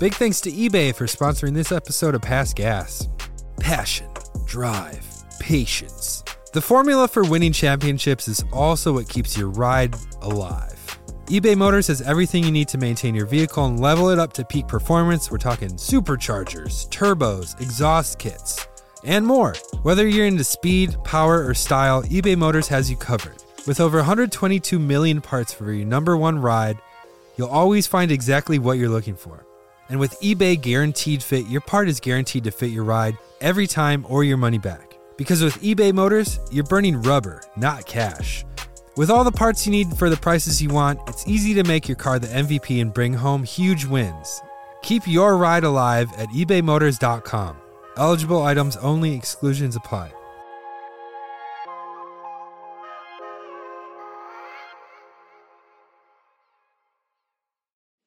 Big thanks to eBay for sponsoring this episode of Past Gas. Passion, drive, patience. The formula for winning championships is also what keeps your ride alive. eBay Motors has everything you need to maintain your vehicle and level it up to peak performance. We're talking superchargers, turbos, exhaust kits, and more. Whether you're into speed, power, or style, eBay Motors has you covered. With over 122 million parts for your number one ride, you'll always find exactly what you're looking for. And with eBay Guaranteed Fit, your part is guaranteed to fit your ride every time or your money back. Because with eBay Motors, you're burning rubber, not cash. With all the parts you need for the prices you want, it's easy to make your car the MVP and bring home huge wins. Keep your ride alive at ebaymotors.com. Eligible items only, exclusions apply.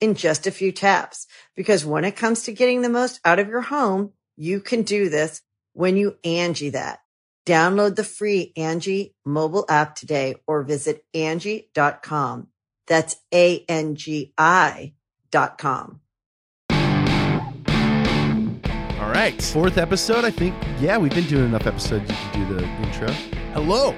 in just a few taps. Because when it comes to getting the most out of your home, you can do this when you Angie that. Download the free Angie mobile app today or visit Angie.com. That's A-N-G-I dot com. All right. Fourth episode, I think. Yeah, we've been doing enough episodes. You can do the intro. Hello.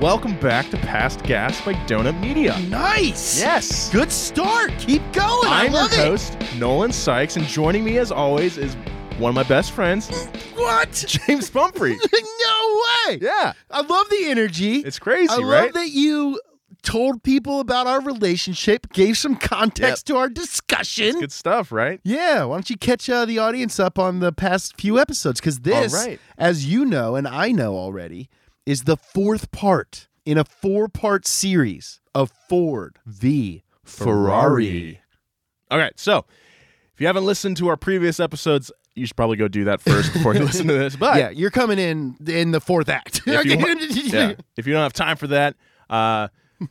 Welcome back to Past Gas by Donut Media. Nice. Yes. Good start. Keep going. I I'm your love it. host, Nolan Sykes, and joining me as always is one of my best friends, What? James Pumphrey. no way. yeah. I love the energy. It's crazy, I love that you told people about our relationship, gave some context to our discussion. Good stuff, right? Yeah, why don't you catch uh, the audience up on the past few episodes? Because this, All right. as you know and I know already, is the fourth part in a four-part series of Ford v Ferrari. Okay, so if you haven't listened to our previous episodes, you should probably go do that first before you listen to this. But Yeah, you're coming in in the fourth act. if you, want- yeah, if you don't have time for that, uh,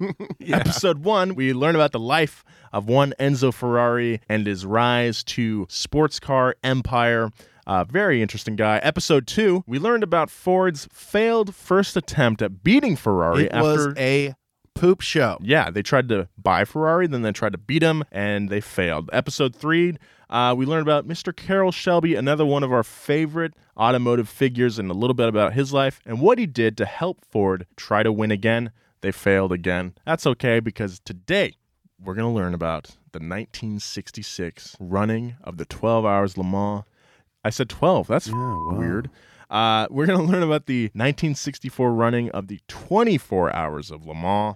episode one, we learn about the life of one Enzo Ferrari and his rise to sports car empire. Uh, very interesting guy. Episode two, we learned about Ford's failed first attempt at beating Ferrari It after was a poop show. yeah, they tried to buy Ferrari, then they tried to beat him, and they failed. Episode three, uh, we learned about Mr. Carroll Shelby, another one of our favorite automotive figures, and a little bit about his life and what he did to help Ford try to win again. They failed again. That's okay because today we're going to learn about the 1966 running of the 12 Hours Le Mans. I said 12. That's weird. Uh, we're going to learn about the 1964 running of the 24 Hours of Le Mans.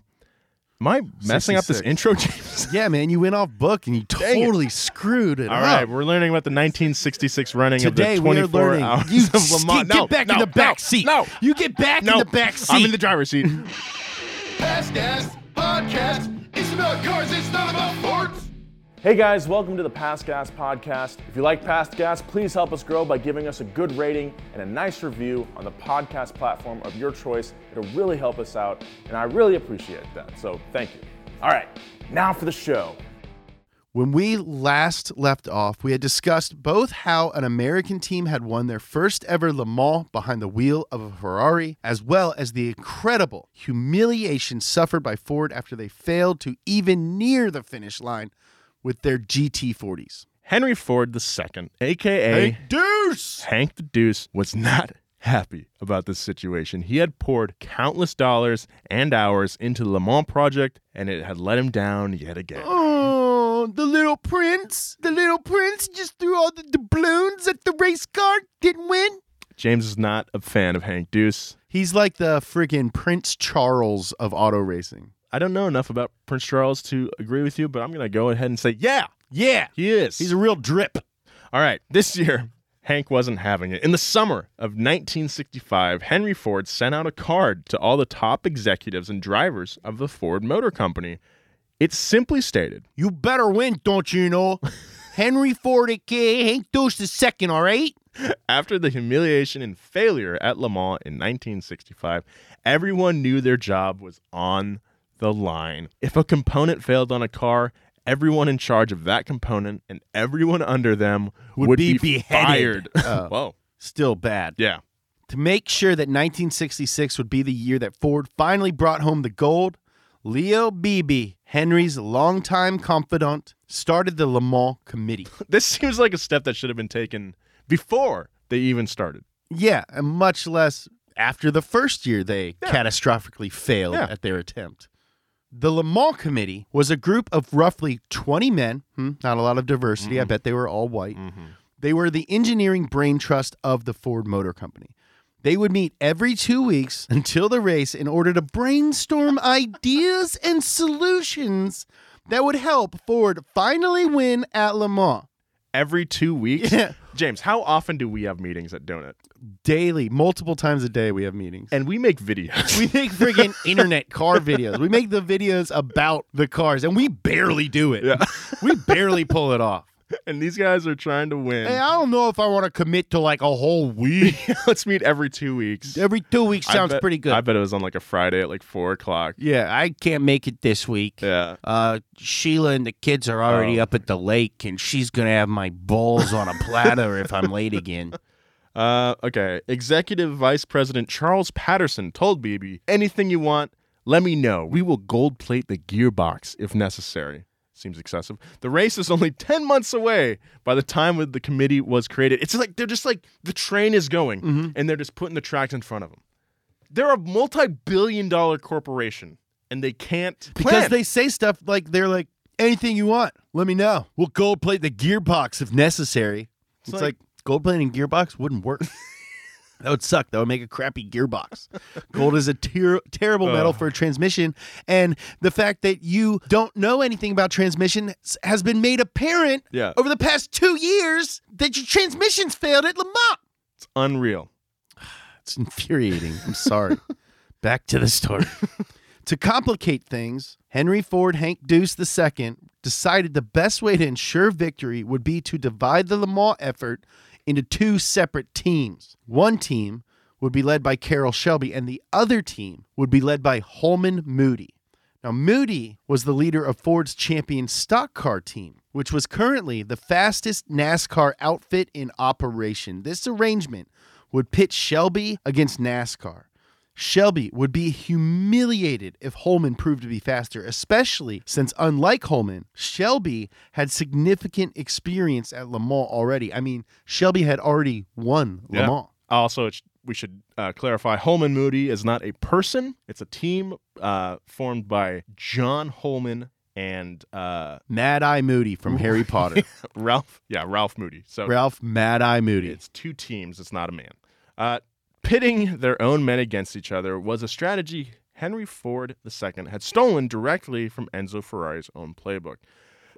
Am I messing up this intro, James? Yeah, man, you went off book and you Dang it. totally screwed it All up. right, we're learning about the 1966 running Today of the we are 24 learning. hours You of Le Mans. get No, back no, in the back no, seat. No, You get back no, in the back seat. I'm in the driver's seat. Past Gas Podcast. It's about cars, it's not about Fords. Hey guys, welcome to the Past Gas Podcast. If you like Past Gas, please help us grow by giving us a good rating and a nice review on the podcast platform of your choice. It'll really help us out, and I really appreciate that. So thank you. All right, now for the show. When we last left off, we had discussed both how an American team had won their first ever Le Mans behind the wheel of a Ferrari, as well as the incredible humiliation suffered by Ford after they failed to even near the finish line with their GT40s. Henry Ford II, aka Deuce! Hank the Deuce, was not happy about this situation. He had poured countless dollars and hours into the Le Mans project, and it had let him down yet again. Oh, the little prince, the little prince just threw all the doubloons at the race car, didn't win. James is not a fan of Hank Deuce. He's like the friggin' Prince Charles of auto racing. I don't know enough about Prince Charles to agree with you, but I'm going to go ahead and say, yeah, Yeah, he is. he's a real drip. All right, this year, Hank wasn't having it. In the summer of 1965, Henry Ford sent out a card to all the top executives and drivers of the Ford Motor Company. It simply stated, You better win, don't you know? Henry Ford, aka Hank Deuce the second, all right? after the humiliation and failure at Le Mans in 1965, everyone knew their job was on the line. If a component failed on a car, everyone in charge of that component and everyone under them would, Would be be, beheaded. fired. Oh. Whoa. Still bad. Yeah. To make sure that 1966 would be the year that Ford finally brought home the gold, Leo Beebe, Henry's longtime confidant, started the Le Mans committee. This seems like a step that should have been taken before they even started. Yeah, and much less after the first year they catastrophically failed Yeah. at their attempt. The Le Mans Committee was a group of roughly 20 men, hmm, not a lot of diversity. I bet they were all white. They were the engineering brain trust of the Ford Motor Company. They would meet every two weeks until the race in order to brainstorm ideas and solutions that would help Ford finally win at Le Mans. Every two weeks. Yeah. James, how often do we have meetings at Donut? Daily, multiple times a day, we have meetings. And we make videos. We make friggin' internet car videos. We make the videos about the cars, and we barely do it. Yeah. We barely pull it off. and these guys are trying to win. Hey, I don't know if I want to commit to like a whole week. Let's meet every two weeks. Every two weeks I sounds bet- pretty good. I bet it was on like a Friday at like four o'clock. yeah, I can't make it this week. Yeah. Uh, Sheila and the kids are already Oh. up at the lake, and she's gonna have my balls on a platter if I'm late again. Uh, okay. Executive Vice President Charles Patterson told Beebe, anything you want, let me know. We will gold plate the gearbox if necessary. Seems excessive. The race is only 10 months away by the time when the committee was created. It's like they're just like the train is going mm-hmm. and they're just putting the tracks in front of them. They're a multi billion dollar corporation and they can't. Because they say stuff like they're like, anything you want, let me know. We'll gold plate the gearbox if necessary. It's, like- like, gold plating gearbox wouldn't work. that would suck. That would make a crappy gearbox. gold is a ter- terrible metal Ugh. for a transmission. And the fact that you don't know anything about transmission has been made apparent Yeah. over the past two years that your transmissions failed at Le Mans. It's unreal. It's infuriating. I'm sorry. Back to the story. to complicate things, Henry Ford Hank Deuce II decided the best way to ensure victory would be to divide the Le Mans effort into two separate teams. One team would be led by Carroll Shelby, and the other team would be led by Holman Moody. Now, Moody was the leader of Ford's champion stock car team, which was currently the fastest NASCAR outfit in operation. This arrangement would pit Shelby against NASCAR. Shelby would be humiliated if Holman proved to be faster, especially since, unlike Holman, Shelby had significant experience at Le Mans already. I mean, Shelby had already won Le Yeah. Mans. Also, it's, we should uh, clarify Holman Moody is not a person, it's a team uh, formed by John Holman and uh, Mad Eye Moody from Harry Potter. Ralph. Yeah, Ralph Moody. So Ralph Mad Eye Moody. it's two teams, it's not a man. Uh, pitting their own men against each other was a strategy Henry Ford II had stolen directly from Enzo Ferrari's own playbook.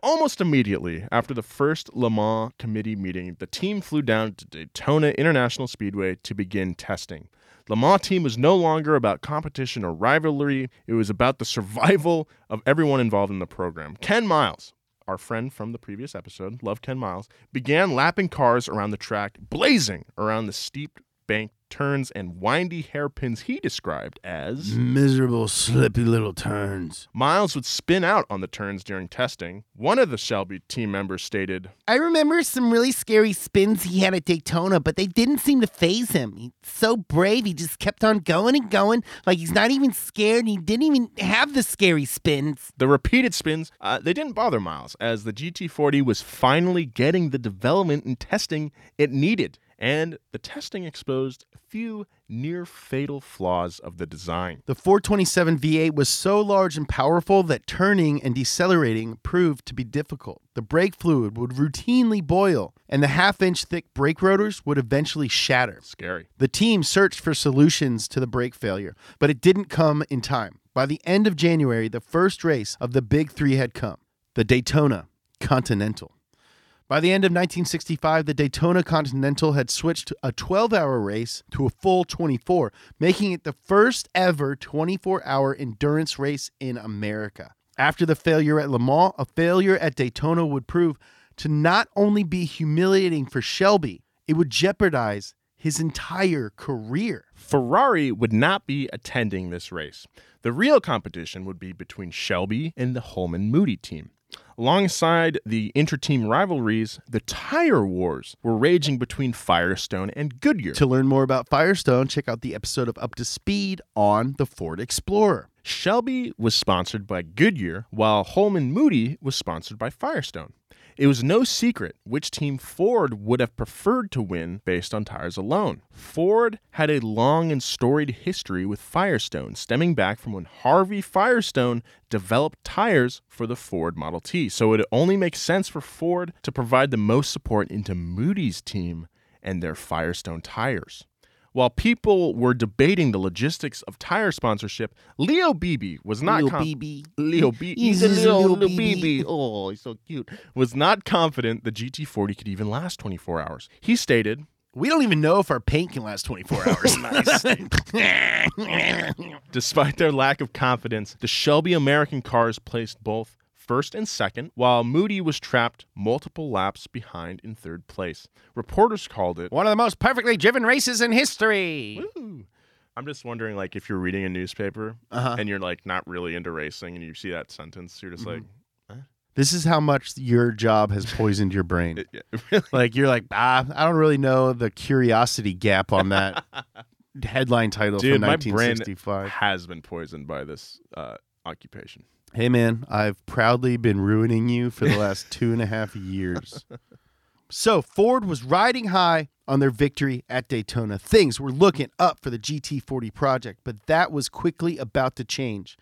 Almost immediately after the first Le Mans committee meeting, the team flew down to Daytona International Speedway to begin testing. Le Mans team was no longer about competition or rivalry, it was about the survival of everyone involved in the program. Ken Miles, our friend from the previous episode, love Ken Miles, began lapping cars around the track, blazing around the steep bank turns and windy hairpins he described as. Miserable, slippy little turns. Miles would spin out on the turns during testing. One of the Shelby team members stated, I remember some really scary spins he had at Daytona, but they didn't seem to phase him. He's so brave, he just kept on going and going, like he's not even scared, and he didn't even have the scary spins. The repeated spins, uh, they didn't bother Miles, as the GT40 was finally getting the development and testing it needed. And the testing exposed a few near fatal flaws of the design. The 427 V8 was so large and powerful that turning and decelerating proved to be difficult. The brake fluid would routinely boil, and the half inch thick brake rotors would eventually shatter. Scary. The team searched for solutions to the brake failure, but it didn't come in time. By the end of January, the first race of the Big Three had come the Daytona Continental. By the end of 1965, the Daytona Continental had switched a 12 hour race to a full 24, making it the first ever 24 hour endurance race in America. After the failure at Le Mans, a failure at Daytona would prove to not only be humiliating for Shelby, it would jeopardize his entire career. Ferrari would not be attending this race. The real competition would be between Shelby and the Holman Moody team. Alongside the inter-team rivalries, the tire wars were raging between Firestone and Goodyear. To learn more about Firestone, check out the episode of Up to Speed on the Ford Explorer. Shelby was sponsored by Goodyear, while Holman Moody was sponsored by Firestone. It was no secret which team Ford would have preferred to win based on tires alone. Ford had a long and storied history with Firestone, stemming back from when Harvey Firestone developed tires for the Ford Model T. So it only makes sense for Ford to provide the most support into Moody's team and their Firestone tires. While people were debating the logistics of tire sponsorship, Leo Beebe was not Leo com- Beebe. Leo Beebe. He's He's a little little Beebe. Beebe. Oh, he's so cute. Was not confident the GT40 could even last 24 hours. He stated, We don't even know if our paint can last 24 hours. Despite their lack of confidence, the Shelby American cars placed both first and second, while Moody was trapped multiple laps behind in third place. Reporters called it. One of the most perfectly driven races in history. Woo. I'm just wondering, like, if you're reading a newspaper Uh-huh. and you're like not really into racing, and you see that sentence, you're just like, This is how much your job has poisoned your brain. it, yeah, really? like you're like, ah, I don't really know the curiosity gap on that headline title Dude, from my brain 1965. has been poisoned by this uh, occupation. Hey man, I've proudly been ruining you for the last two and a half years. So Ford was riding high on their victory at Daytona. Things were looking up for the GT40 project, but that was quickly about to change.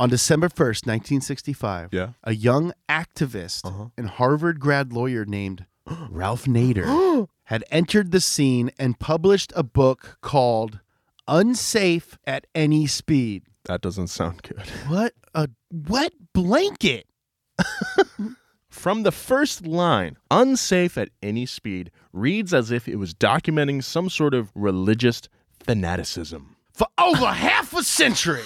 On December 1st, 1965, Yeah. a young activist Uh-huh. and Harvard grad lawyer named Ralph Nader had entered the scene and published a book called Unsafe at Any Speed. That doesn't sound good. What a wet blanket. From the first line, unsafe at any speed reads as if it was documenting some sort of religious fanaticism. For over half a century,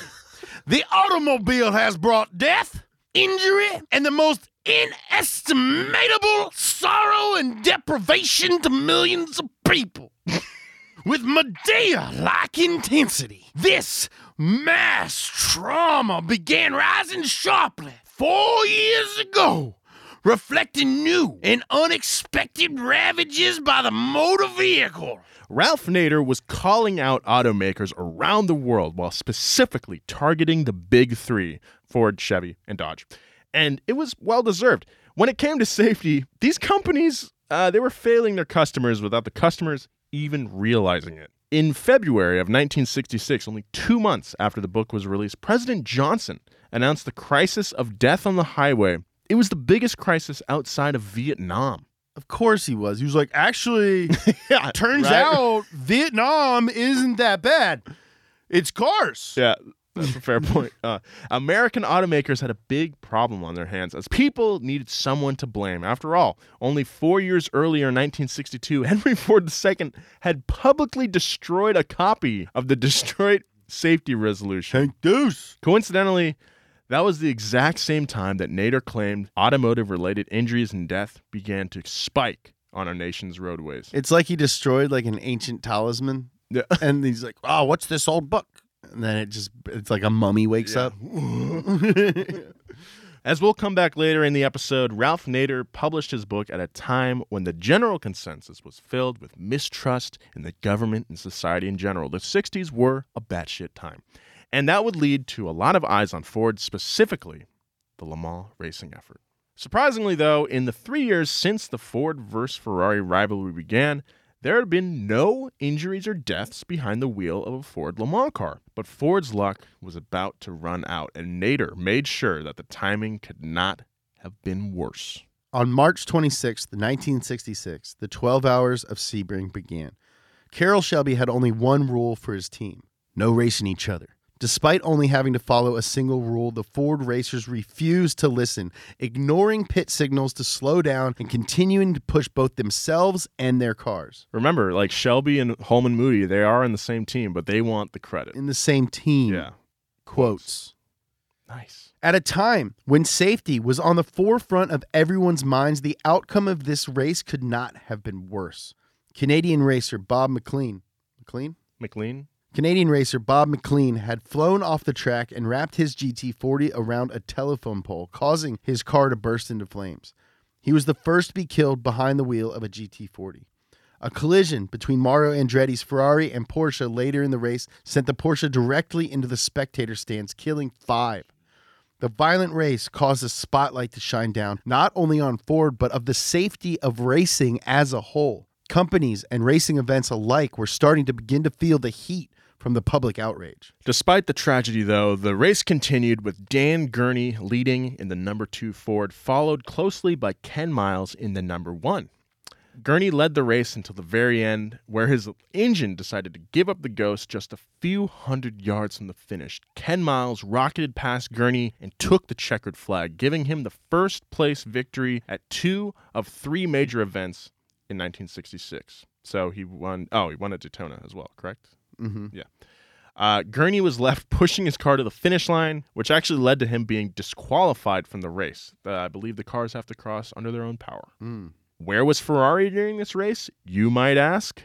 the automobile has brought death, injury, and the most inestimable sorrow and deprivation to millions of people. With Medea like intensity, this mass trauma began rising sharply four years ago, reflecting new and unexpected ravages by the motor vehicle. Ralph Nader was calling out automakers around the world while specifically targeting the big three Ford, Chevy, and Dodge. And it was well deserved. When it came to safety, these companies, uh, they were failing their customers without the customers even realizing it. In February of 1966, only two months after the book was released, President Johnson announced the crisis of death on the highway. It was the biggest crisis outside of Vietnam. Of course he was. He was like, actually, Yeah, turns right? out Vietnam isn't that bad. It's cars. Yeah, that's a fair point. Uh, American automakers had a big problem on their hands as people needed someone to blame. After all, only four years earlier in 1962, Henry Ford II had publicly destroyed a copy of the Detroit Safety Resolution. Tank Deuce. Coincidentally, that was the exact same time that Nader claimed automotive related injuries and death began to spike on our nation's roadways. It's like he destroyed like an ancient talisman. Yeah. And he's like, oh, what's this old book? And then it just, it's like a mummy wakes Yeah. up. As we'll come back later in the episode, Ralph Nader published his book at a time when the general consensus was filled with mistrust in the government and society in general. The 60s were a batshit time. And that would lead to a lot of eyes on Ford, specifically the Le Mans racing effort. Surprisingly, though, in the three years since the Ford versus Ferrari rivalry began, There had been no injuries or deaths behind the wheel of a Ford Le Mans car, but Ford's luck was about to run out, and Nader made sure that the timing could not have been worse. On March 26, 1966, the 12 hours of Sebring began. Carroll Shelby had only one rule for his team no racing each other. Despite only having to follow a single rule, the Ford racers refused to listen, ignoring pit signals to slow down and continuing to push both themselves and their cars. Remember, like Shelby and Holman Moody, they are in the same team, but they want the credit. In the same team. Yeah. Quotes. Nice. At a time when safety was on the forefront of everyone's minds, the outcome of this race could not have been worse. Canadian racer Bob McLean, McLean? McLean? Canadian racer Bob McLean had flown off the track and wrapped his GT40 around a telephone pole, causing his car to burst into flames. He was the first to be killed behind the wheel of a GT40. A collision between Mario Andretti's Ferrari and Porsche later in the race sent the Porsche directly into the spectator stands, killing five. The violent race caused a spotlight to shine down not only on Ford, but of the safety of racing as a whole. Companies and racing events alike were starting to begin to feel the heat from the public outrage. Despite the tragedy, though, the race continued with Dan Gurney leading in the number two Ford, followed closely by Ken Miles in the number one. Gurney led the race until the very end, where his engine decided to give up the ghost just a few hundred yards from the finish. Ken Miles rocketed past Gurney and took the checkered flag, giving him the first place victory at two of three major events in 1966. So he won. Oh, he won at Daytona as well, correct? Mm-hmm. Yeah. Uh, Gurney was left pushing his car to the finish line, which actually led to him being disqualified from the race. Uh, I believe the cars have to cross under their own power. Mm. Where was Ferrari during this race, you might ask?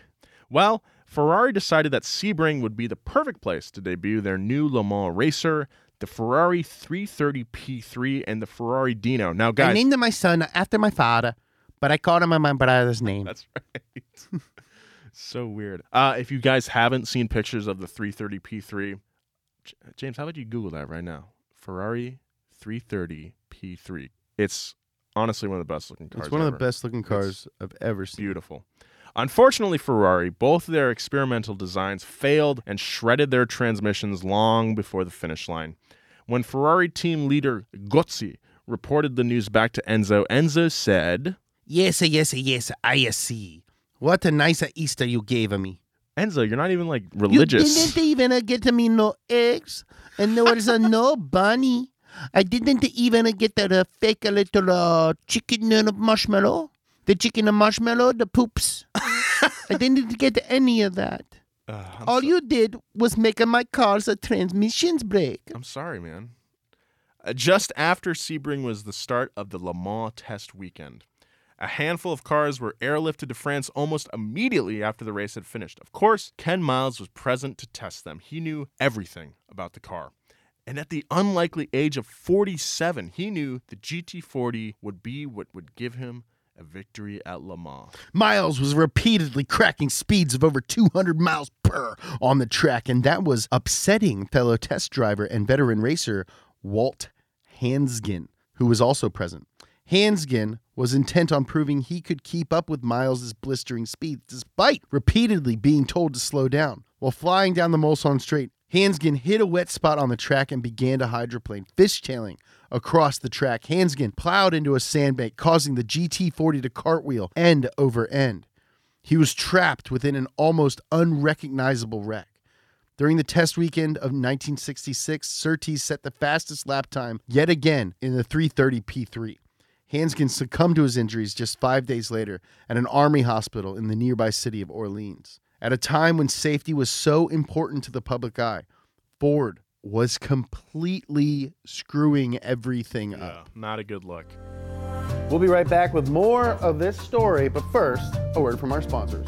Well, Ferrari decided that Sebring would be the perfect place to debut their new Le Mans racer, the Ferrari 330 P3 and the Ferrari Dino. Now, guys. I named my son after my father, but I called him my brother's name. That's right. so weird. Uh, if you guys haven't seen pictures of the 330 P3, J- James, how about you Google that right now? Ferrari 330 P3. It's honestly one of the best looking cars. It's one of ever. the best looking cars I've ever seen. Beautiful. Unfortunately, Ferrari, both their experimental designs failed and shredded their transmissions long before the finish line. When Ferrari team leader Gozzi reported the news back to Enzo, Enzo said, Yes, sir, yes, yes, I see. What a nice Easter you gave me. Enzo, you're not even like religious. You didn't even get me no eggs, and there was uh, no bunny. I didn't even get the uh, fake little uh, chicken and marshmallow. The chicken and marshmallow, the poops. I didn't get any of that. Uh, All so- you did was make my car's transmissions break. I'm sorry, man. Uh, just after Sebring was the start of the Le Mans test weekend. A handful of cars were airlifted to France almost immediately after the race had finished. Of course, Ken Miles was present to test them. He knew everything about the car. And at the unlikely age of 47, he knew the GT40 would be what would give him a victory at Le Mans. Miles was repeatedly cracking speeds of over 200 miles per on the track, and that was upsetting fellow test driver and veteran racer Walt Hansgen, who was also present. Hansgen was intent on proving he could keep up with Miles's blistering speed, despite repeatedly being told to slow down. While flying down the Mulsanne Straight, Hansgen hit a wet spot on the track and began to hydroplane, fishtailing across the track. Hansgen plowed into a sandbank, causing the GT40 to cartwheel end over end. He was trapped within an almost unrecognizable wreck. During the test weekend of 1966, Surtees set the fastest lap time yet again in the 330 P3. Hansgen succumbed to his injuries just five days later at an army hospital in the nearby city of Orleans. At a time when safety was so important to the public eye, Ford was completely screwing everything up. not a good look. We'll be right back with more of this story, but first, a word from our sponsors.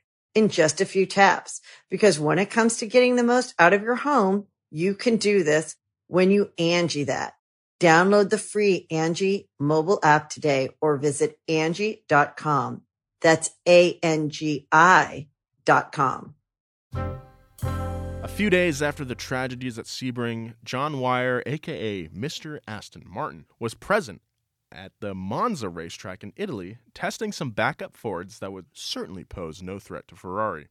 in just a few taps. Because when it comes to getting the most out of your home, you can do this when you Angie that. Download the free Angie mobile app today or visit Angie.com. That's A-N-G-I dot com. A few days after the tragedies at Sebring, John Wyer, aka Mr. Aston Martin, was present at the Monza racetrack in Italy, testing some backup Fords that would certainly pose no threat to Ferrari.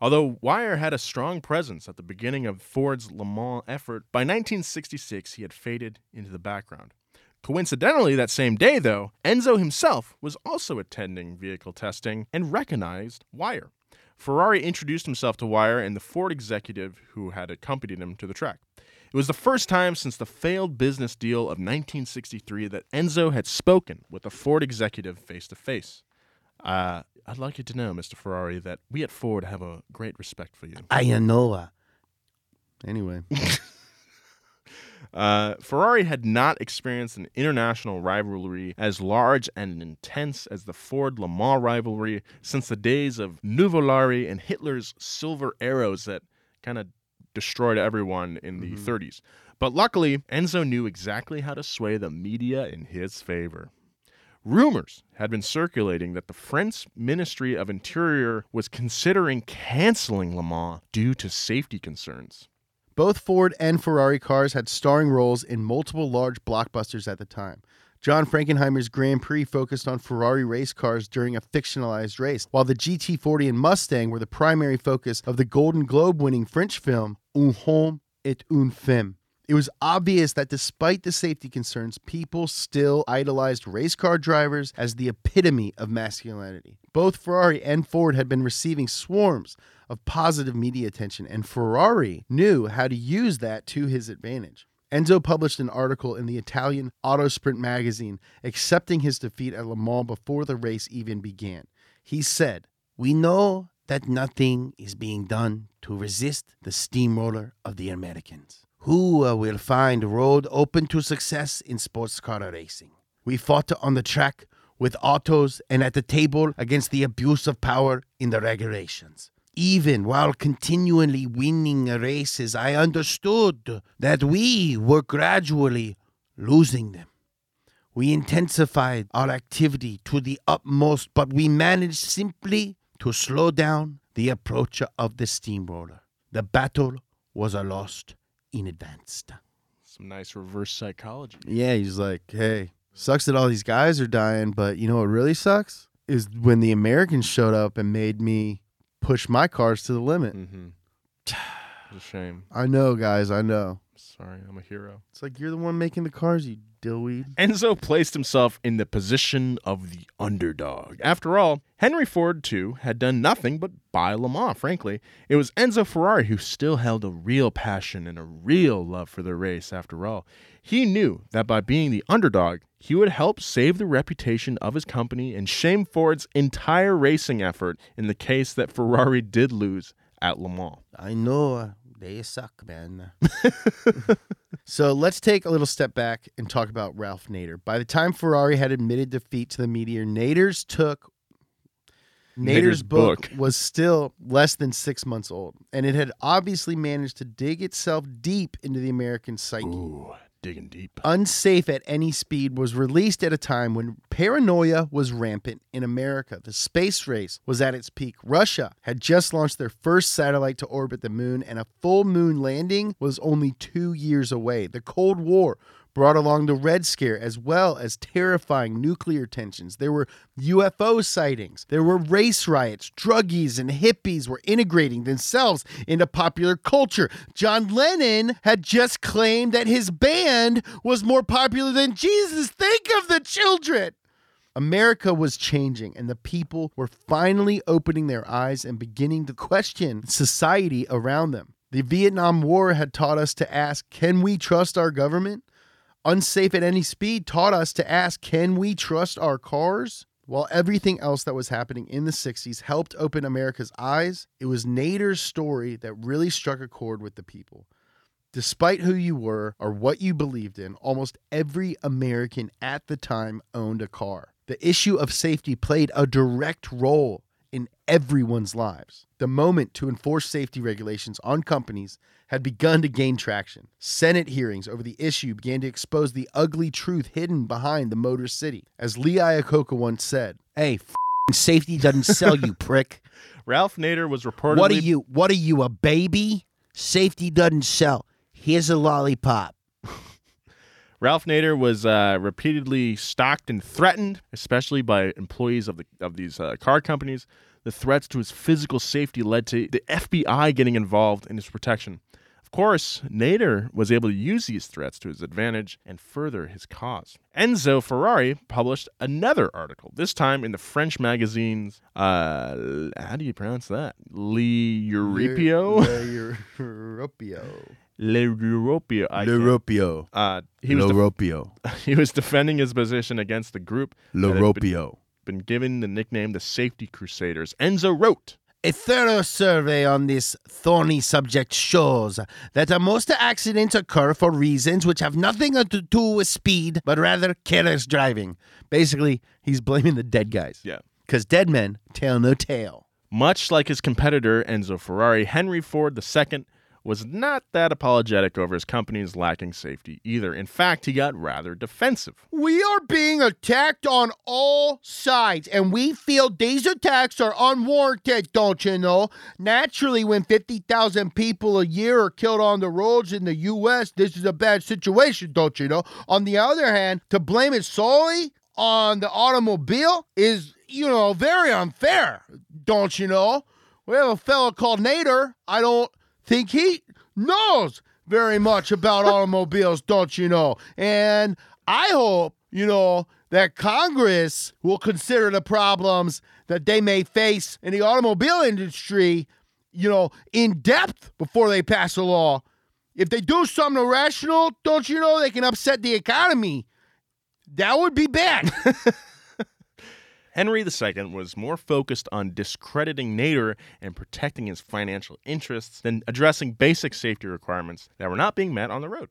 Although Wyer had a strong presence at the beginning of Ford's Le Mans effort, by 1966 he had faded into the background. Coincidentally, that same day, though, Enzo himself was also attending vehicle testing and recognized Wyer. Ferrari introduced himself to Wyer and the Ford executive who had accompanied him to the track. It was the first time since the failed business deal of 1963 that Enzo had spoken with a Ford executive face to face. Uh, I'd like you to know, Mr. Ferrari, that we at Ford have a great respect for you. I know. uh, Anyway, Uh, Ferrari had not experienced an international rivalry as large and intense as the Ford Le Mans rivalry since the days of Nuvolari and Hitler's Silver Arrows that kind of destroyed everyone in the mm-hmm. 30s. But luckily, Enzo knew exactly how to sway the media in his favor. Rumors had been circulating that the French Ministry of Interior was considering canceling Le Mans due to safety concerns. both Ford and Ferrari cars had starring roles in multiple large blockbusters at the time. John Frankenheimer's Grand Prix focused on Ferrari race cars during a fictionalized race, while the GT40 and Mustang were the primary focus of the Golden Globe winning French film Un homme et une femme. It was obvious that despite the safety concerns, people still idolized race car drivers as the epitome of masculinity. Both Ferrari and Ford had been receiving swarms of positive media attention, and Ferrari knew how to use that to his advantage. Enzo published an article in the Italian Autosprint magazine accepting his defeat at Le Mans before the race even began. He said, We know that nothing is being done to resist the steamroller of the Americans, who uh, will find road open to success in sports car racing. We fought on the track with autos and at the table against the abuse of power in the regulations. Even while continually winning races, I understood that we were gradually losing them. We intensified our activity to the utmost, but we managed simply to slow down the approach of the steamroller. The battle was a lost in advance. Some nice reverse psychology. Yeah, he's like, hey, sucks that all these guys are dying, but you know what really sucks? Is when the Americans showed up and made me push my cars to the limit. Mm-hmm. It's a shame. I know, guys, I know. Sorry, I'm a hero. It's like you're the one making the cars, you dillweed. Enzo placed himself in the position of the underdog. After all, Henry Ford, too, had done nothing but buy Le Mans, frankly. It was Enzo Ferrari who still held a real passion and a real love for the race, after all. He knew that by being the underdog, he would help save the reputation of his company and shame Ford's entire racing effort in the case that Ferrari did lose at Le Mans. I know they suck, man. So let's take a little step back and talk about Ralph Nader. By the time Ferrari had admitted defeat to the meteor, Nader's took Nader's Nader's book, book. was still less than six months old, and it had obviously managed to dig itself deep into the American psyche. Ooh, Digging deep. Unsafe at Any Speed was released at a time when paranoia was rampant in America. The space race was at its peak. Russia had just launched their first satellite to orbit the moon, and a full moon landing was only two years away. The Cold War brought along the Red Scare as well as terrifying nuclear tensions. There were UFO sightings, there were race riots, druggies and hippies were integrating themselves into popular culture. John Lennon had just claimed that his band was more popular than Jesus. Think of the children. America was changing, and the people were finally opening their eyes and beginning to question society around them. The Vietnam War had taught us to ask, can we trust our government? Unsafe at Any Speed taught us to ask, can we trust our cars? While everything else that was happening in the 60s helped open America's eyes, it was Nader's story that really struck a chord with the people. Despite who you were or what you believed in, almost every American at the time owned a car. The issue of safety played a direct role in everyone's lives. The moment to enforce safety regulations on companies had begun to gain traction. Senate hearings over the issue began to expose the ugly truth hidden behind the Motor City. As Lee Iacocca once said, Hey, f***ing safety doesn't sell you, prick. Ralph Nader was reportedly. What are you? What are you, a baby? Safety doesn't sell. Here's a lollipop. Ralph Nader was uh, repeatedly stalked and threatened, especially by employees of the of these uh, car companies. The threats to his physical safety led to the FBI getting involved in his protection. Of course, Nader was able to use these threats to his advantage and further his cause. Enzo Ferrari published another article, this time in the French magazines. Uh, how do you pronounce that? L'Europeo? L'Europeo. L'Europeo. I can't- L'Europeo. Uh, he was def- he was defending his position against the group Le had been, been given the nickname the Safety Crusaders. Enzo wrote, A thorough survey on this thorny subject shows that most accidents occur for reasons which have nothing to do with speed, but rather careless driving. Basically, he's blaming the dead guys. Yeah. Because dead men tell no tale. Much like his competitor Enzo Ferrari, Henry Ford II was not that apologetic over his company's lacking safety either. In fact, he got rather defensive. We are being attacked on all sides, and we feel these attacks are unwarranted, don't you know? Naturally, when 50,000 people a year are killed on the roads in the U.S., this is a bad situation, don't you know? On the other hand, to blame it solely on the automobile is, you know, very unfair, don't you know? We have a fellow called Nader. I don't think he knows very much about automobiles, don't you know? And I hope, you know, that Congress will consider the problems that they may face in the automobile industry, you know, in depth before they pass a law. If they do something irrational, don't you know they can upset the economy? That would be bad. Henry II was more focused on discrediting Nader and protecting his financial interests than addressing basic safety requirements that were not being met on the road.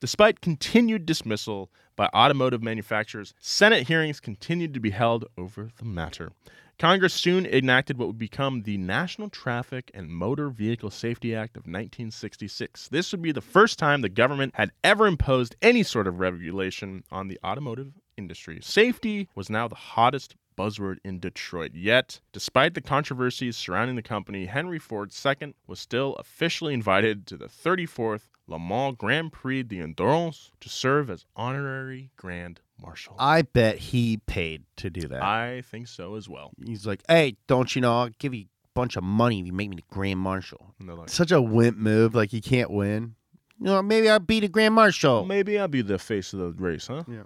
Despite continued dismissal by automotive manufacturers, Senate hearings continued to be held over the matter. Congress soon enacted what would become the National Traffic and Motor Vehicle Safety Act of 1966. This would be the first time the government had ever imposed any sort of regulation on the automotive industry. Safety was now the hottest buzzword in Detroit. Yet, despite the controversies surrounding the company, Henry Ford II was still officially invited to the 34th Le Mans Grand Prix d'Endurance to serve as honorary Grand Marshal. I bet he paid to do that. I think so as well. He's like, hey, don't you know, I'll give you a bunch of money if you make me the Grand Marshal. And they're like, Such a wimp move. Like, he can't win. You know, maybe I'll be the Grand Marshal. maybe I'll be the face of the race, huh? Yeah.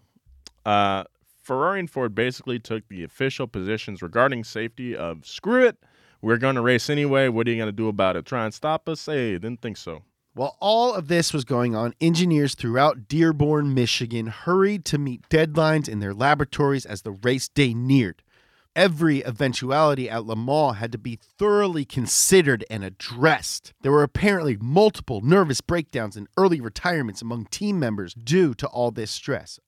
Uh, Ferrari and Ford basically took the official positions regarding safety of screw it, we're going to race anyway. What are you going to do about it? Try and stop us? Hey, didn't think so. While all of this was going on, engineers throughout Dearborn, Michigan hurried to meet deadlines in their laboratories as the race day neared. Every eventuality at Le Mans had to be thoroughly considered and addressed. There were apparently multiple nervous breakdowns and early retirements among team members due to all this stress.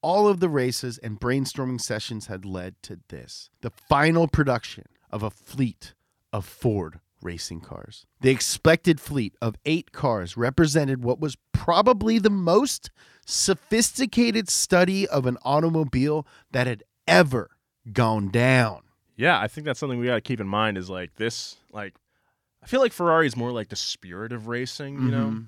All of the races and brainstorming sessions had led to this the final production of a fleet of Ford racing cars. The expected fleet of eight cars represented what was probably the most sophisticated study of an automobile that had ever gone down. Yeah, I think that's something we got to keep in mind is like this like I feel like Ferrari is more like the spirit of racing, you know, Mhm.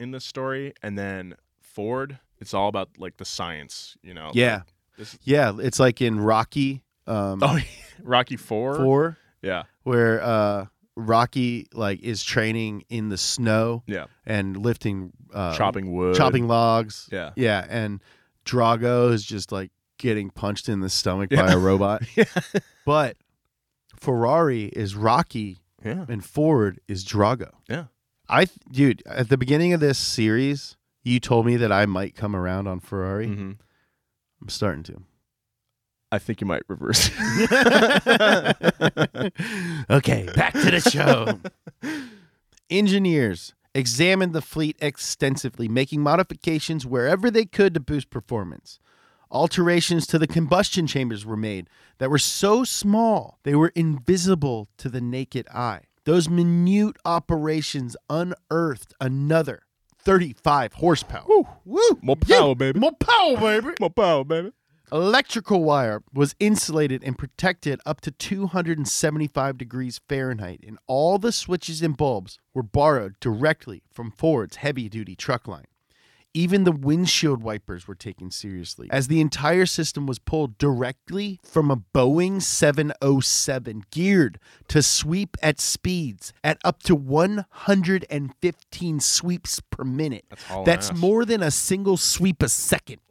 in the story and then Ford it's all about like the science, you know. Yeah. like, this Yeah, it's like in Rocky um, Oh, Rocky 4. 4 Yeah. where uh, Rocky like is training in the snow Yeah. and lifting uh, chopping wood. chopping logs. Yeah. Yeah, and Drago is just like getting punched in the stomach Yeah. by a robot. Yeah. But Ferrari is Rocky Yeah. and Ford is Drago. Yeah. I dude, at the beginning of this series, you told me that I might come around on Ferrari. Mhm. I'm starting to. I think you might reverse. okay, back to the show. Engineers examined the fleet extensively, making modifications wherever they could to boost performance. Alterations to the combustion chambers were made that were so small they were invisible to the naked eye. Those minute operations unearthed another 35 horsepower. Woo! Woo! More Yeah, power, baby. More power, baby! More power, baby. Electrical wire was insulated and protected up to 275 degrees Fahrenheit, and all the switches and bulbs were borrowed directly from Ford's heavy duty truck line. Even the windshield wipers were taken seriously, as the entire system was pulled directly from a Boeing 707 geared to sweep at speeds at up to 115 sweeps per minute. That's That's more than a single sweep a second.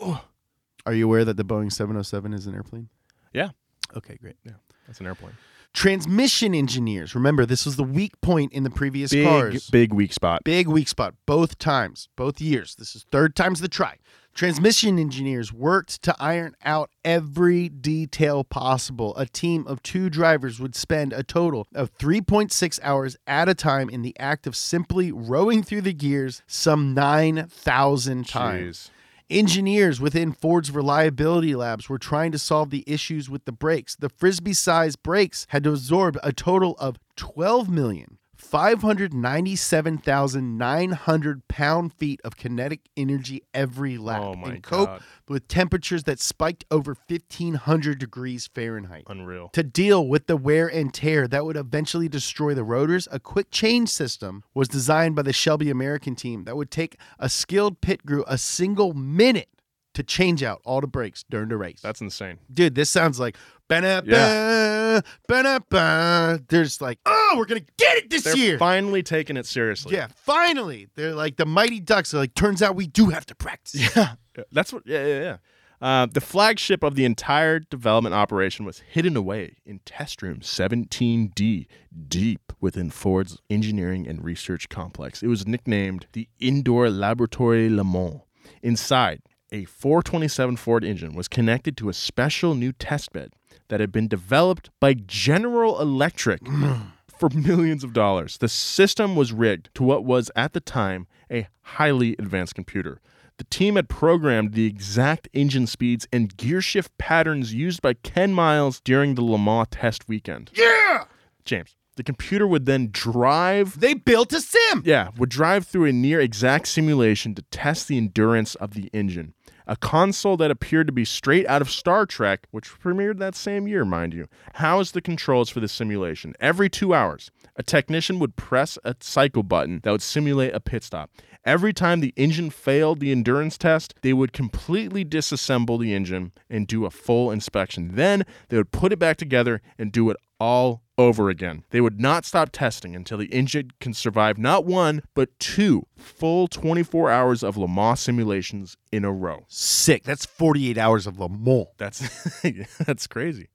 Are you aware that the Boeing 707 is an airplane? Yeah. Okay, great. Yeah. That's an airplane. Transmission engineers. Remember, this was the weak point in the previous Big cars. big weak spot. Big weak spot both times, both years. This is third time's the try. Transmission engineers worked to iron out every detail possible. A team of two drivers would spend a total of 3.6 hours at a time in the act of simply rowing through the gears some 9,000 times. Jeez. Engineers within Ford's reliability labs were trying to solve the issues with the brakes. The frisbee sized brakes had to absorb a total of 12 million. 597,900 pound feet of kinetic energy every lap Oh and cope God. with temperatures that spiked over 1500 degrees Fahrenheit. Unreal. To deal with the wear and tear that would eventually destroy the rotors, a quick change system was designed by the Shelby American team that would take a skilled pit crew a single minute to change out all the brakes during the race. That's insane. Dude, this sounds like ba Yeah. ba ba There's like, oh, we're gonna get it this They're year. finally taking it seriously. yeah, finally. They're like the mighty ducks. They're like, turns out we do have to practice. Yeah. That's what yeah, yeah, yeah. Uh, the flagship of the entire development operation was hidden away in test room 17D, deep within Ford's engineering and research complex. It was nicknamed the Indoor Laboratory Le Mans. Inside, a 427 Ford engine was connected to a special new test bed that had been developed by General Electric for millions of dollars. The system was rigged to what was at the time a highly advanced computer. The team had programmed the exact engine speeds and gear shift patterns used by Ken Miles during the Le Mans test weekend. Yeah. James, the computer would then drive They built a sim. yeah, would drive through a near exact simulation to test the endurance of the engine. A console that appeared to be straight out of Star Trek, which premiered that same year, mind you, housed the controls for the simulation. Every two hours, a technician would press a cycle button that would simulate a pit stop. Every time the engine failed the endurance test, they would completely disassemble the engine and do a full inspection. Then they would put it back together and do it all over again. They would not stop testing until the engine can survive not one, but two full 24 hours of Le Mans simulations in a row. Sick. That's 48 hours of Le Mans. That's that's crazy.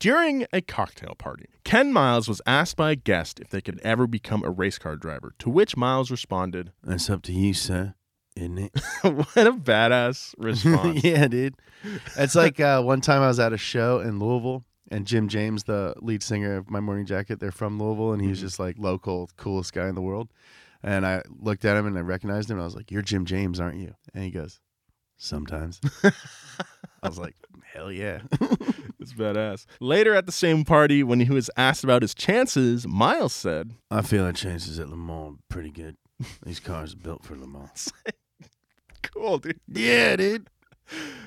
During a cocktail party, Ken Miles was asked by a guest if they could ever become a race car driver, to which Miles responded, That's up to you, sir. Isn't it? What a badass response. yeah, dude. It's like uh, one time I was at a show in Louisville, and Jim James, the lead singer of My Morning Jacket, they're from Louisville, and he was mm-hmm. just like local, coolest guy in the world. And I looked at him and I recognized him, and I was like, "You're Jim James, aren't you?" And he goes, Sometimes. I was like, hell yeah. It's badass. Later at the same party, when he was asked about his chances, Miles said, I feel our chances at Le Mans are pretty good. These cars are built for Le Mans. Cool, dude. yeah, dude.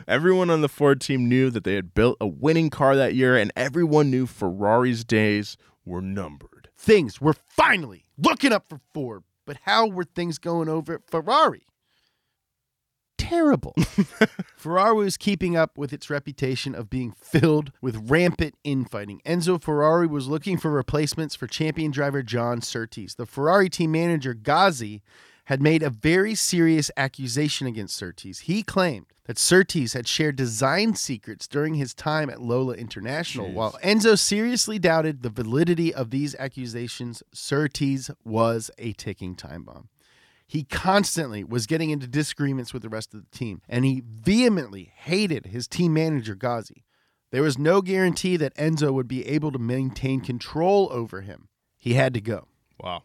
Everyone on the Ford team knew that they had built a winning car that year, and everyone knew Ferrari's days were numbered. Things were finally looking up for Ford, but how were things going over at Ferrari? Terrible. Ferrari was keeping up with its reputation of being filled with rampant infighting. Enzo Ferrari was looking for replacements for champion driver John Surtees. The Ferrari team manager Ghazi had made a very serious accusation against Surtees. He claimed that Surtees had shared design secrets during his time at Lola International. While Enzo seriously doubted the validity of these accusations, Surtees was a ticking time bomb. He constantly was getting into disagreements with the rest of the team, and he vehemently hated his team manager, Ghazi. There was no guarantee that Enzo would be able to maintain control over him. He had to go. Wow.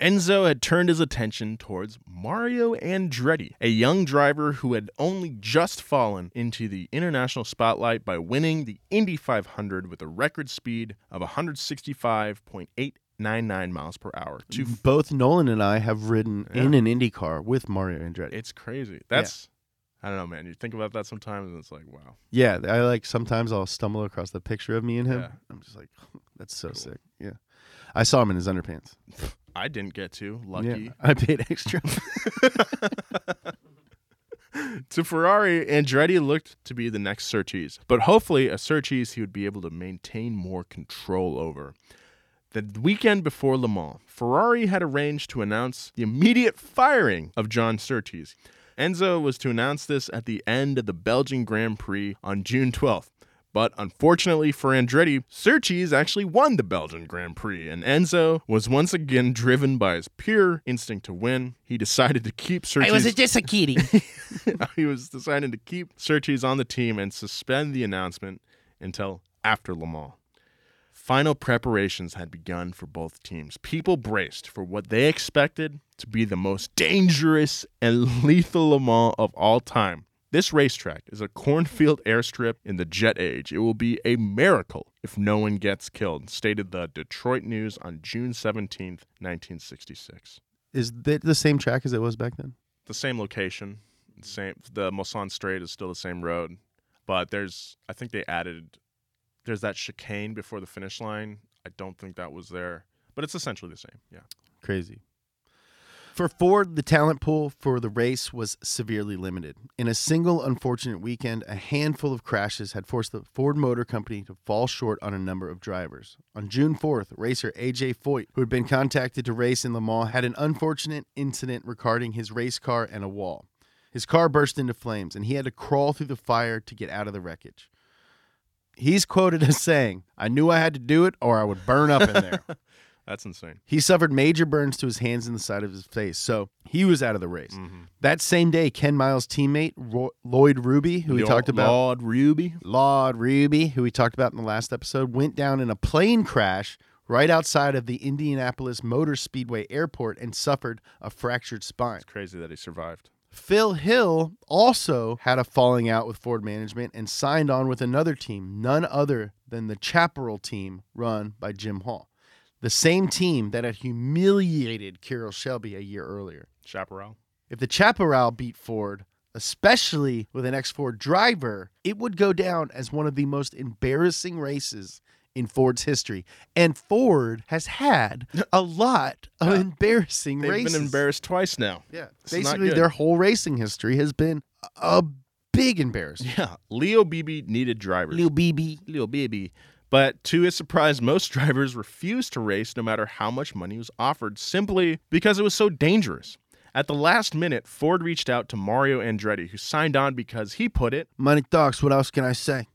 Enzo had turned his attention towards Mario Andretti, a young driver who had only just fallen into the international spotlight by winning the Indy 500 with a record speed of 165.899 miles per hour. To Both Nolan and I have ridden in an Indy car with Mario Andretti. it's crazy. That's I don't know, man. You think about that sometimes, and it's like, wow. Yeah, I like sometimes I'll stumble across the picture of me and him. Yeah. I'm just like, that's so sick. Yeah. I saw him in his underpants. I didn't get to. Lucky. Yeah. I paid extra. to Ferrari, Andretti looked to be the next Surtees, but hopefully a Surtees he would be able to maintain more control over. The weekend before Le Mans, Ferrari had arranged to announce the immediate firing of John Surtees. Enzo was to announce this at the end of the Belgian Grand Prix on June 12th. But unfortunately for Andretti, Surtees actually won the Belgian Grand Prix, and Enzo was once again driven by his pure instinct to win. He decided to keep Surtees. I was a kitty. he was deciding to keep Surtees on the team and suspend the announcement until after Le Mans. Final preparations had begun for both teams. People braced for what they expected to be the most dangerous and lethal Le Mans of all time. This racetrack is a cornfield airstrip in the jet age. It will be a miracle if no one gets killed, stated the Detroit News on June 17th, 1966. Is that the same track as it was back then? the same location. Same the Mulsanne Straight is still the same road, but there's I think they added there's that chicane before the finish line. I don't think that was there, but it's essentially the same. Yeah. Crazy. For Ford, the talent pool for the race was severely limited. In a single unfortunate weekend, a handful of crashes had forced the Ford Motor Company to fall short on a number of drivers. On June 4th, racer AJ Foyt, who had been contacted to race in Le Mans, had an unfortunate incident regarding his race car and a wall. His car burst into flames, and he had to crawl through the fire to get out of the wreckage. He's quoted as saying, I knew I had to do it or I would burn up in there. That's insane. He suffered major burns to his hands and the side of his face, so he was out of the race. Mm-hmm. That same day, Ken Miles' teammate Ro- Lloyd Ruby, who we talked about, Lord Ruby. Lloyd Ruby, who we talked about in the last episode, went down in a plane crash right outside of the Indianapolis Motor Speedway Airport and suffered a fractured spine. It's crazy that he survived. Phil Hill also had a falling out with Ford management and signed on with another team, none other than the Chaparral team run by Jim Hall, the same team that had humiliated Carroll Shelby a year earlier. Chaparral. If the Chaparral beat Ford, especially with an X Ford driver, it would go down as one of the most embarrassing races in Ford's history. And Ford has had a lot of uh, embarrassing races. They've races. been embarrassed twice now. Yeah. It's Basically, their whole racing history has been a big embarrassment. Yeah. Leo Beebe needed drivers. Leo Beebe. Leo Beebe. But to his surprise, most drivers refused to race no matter how much money was offered, simply because it was so dangerous. At the last minute, Ford reached out to Mario Andretti, who signed on because he put it. Money talks. What else can I say?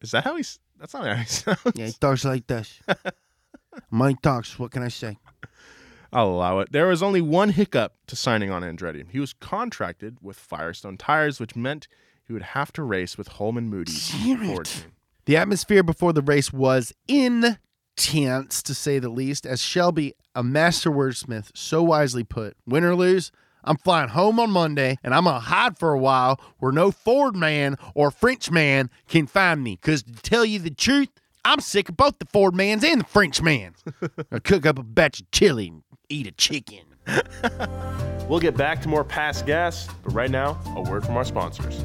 Is that how he's? That's not how he sounds. Yeah, he talks like this. Money talks. What can I say? I'll allow it. There was only one hiccup to signing on Andretti. He was contracted with Firestone tires, which meant he would have to race with Holman Moody's Ford team. The atmosphere before the race was intense, to say the least, as Shelby, a master wordsmith, so wisely put win or lose, I'm flying home on Monday and I'm going to hide for a while where no Ford man or French man can find me. Because to tell you the truth, I'm sick of both the Ford mans and the French mans. I cook up a batch of chili and eat a chicken. We'll get back to more past gas, but right now, a word from our sponsors.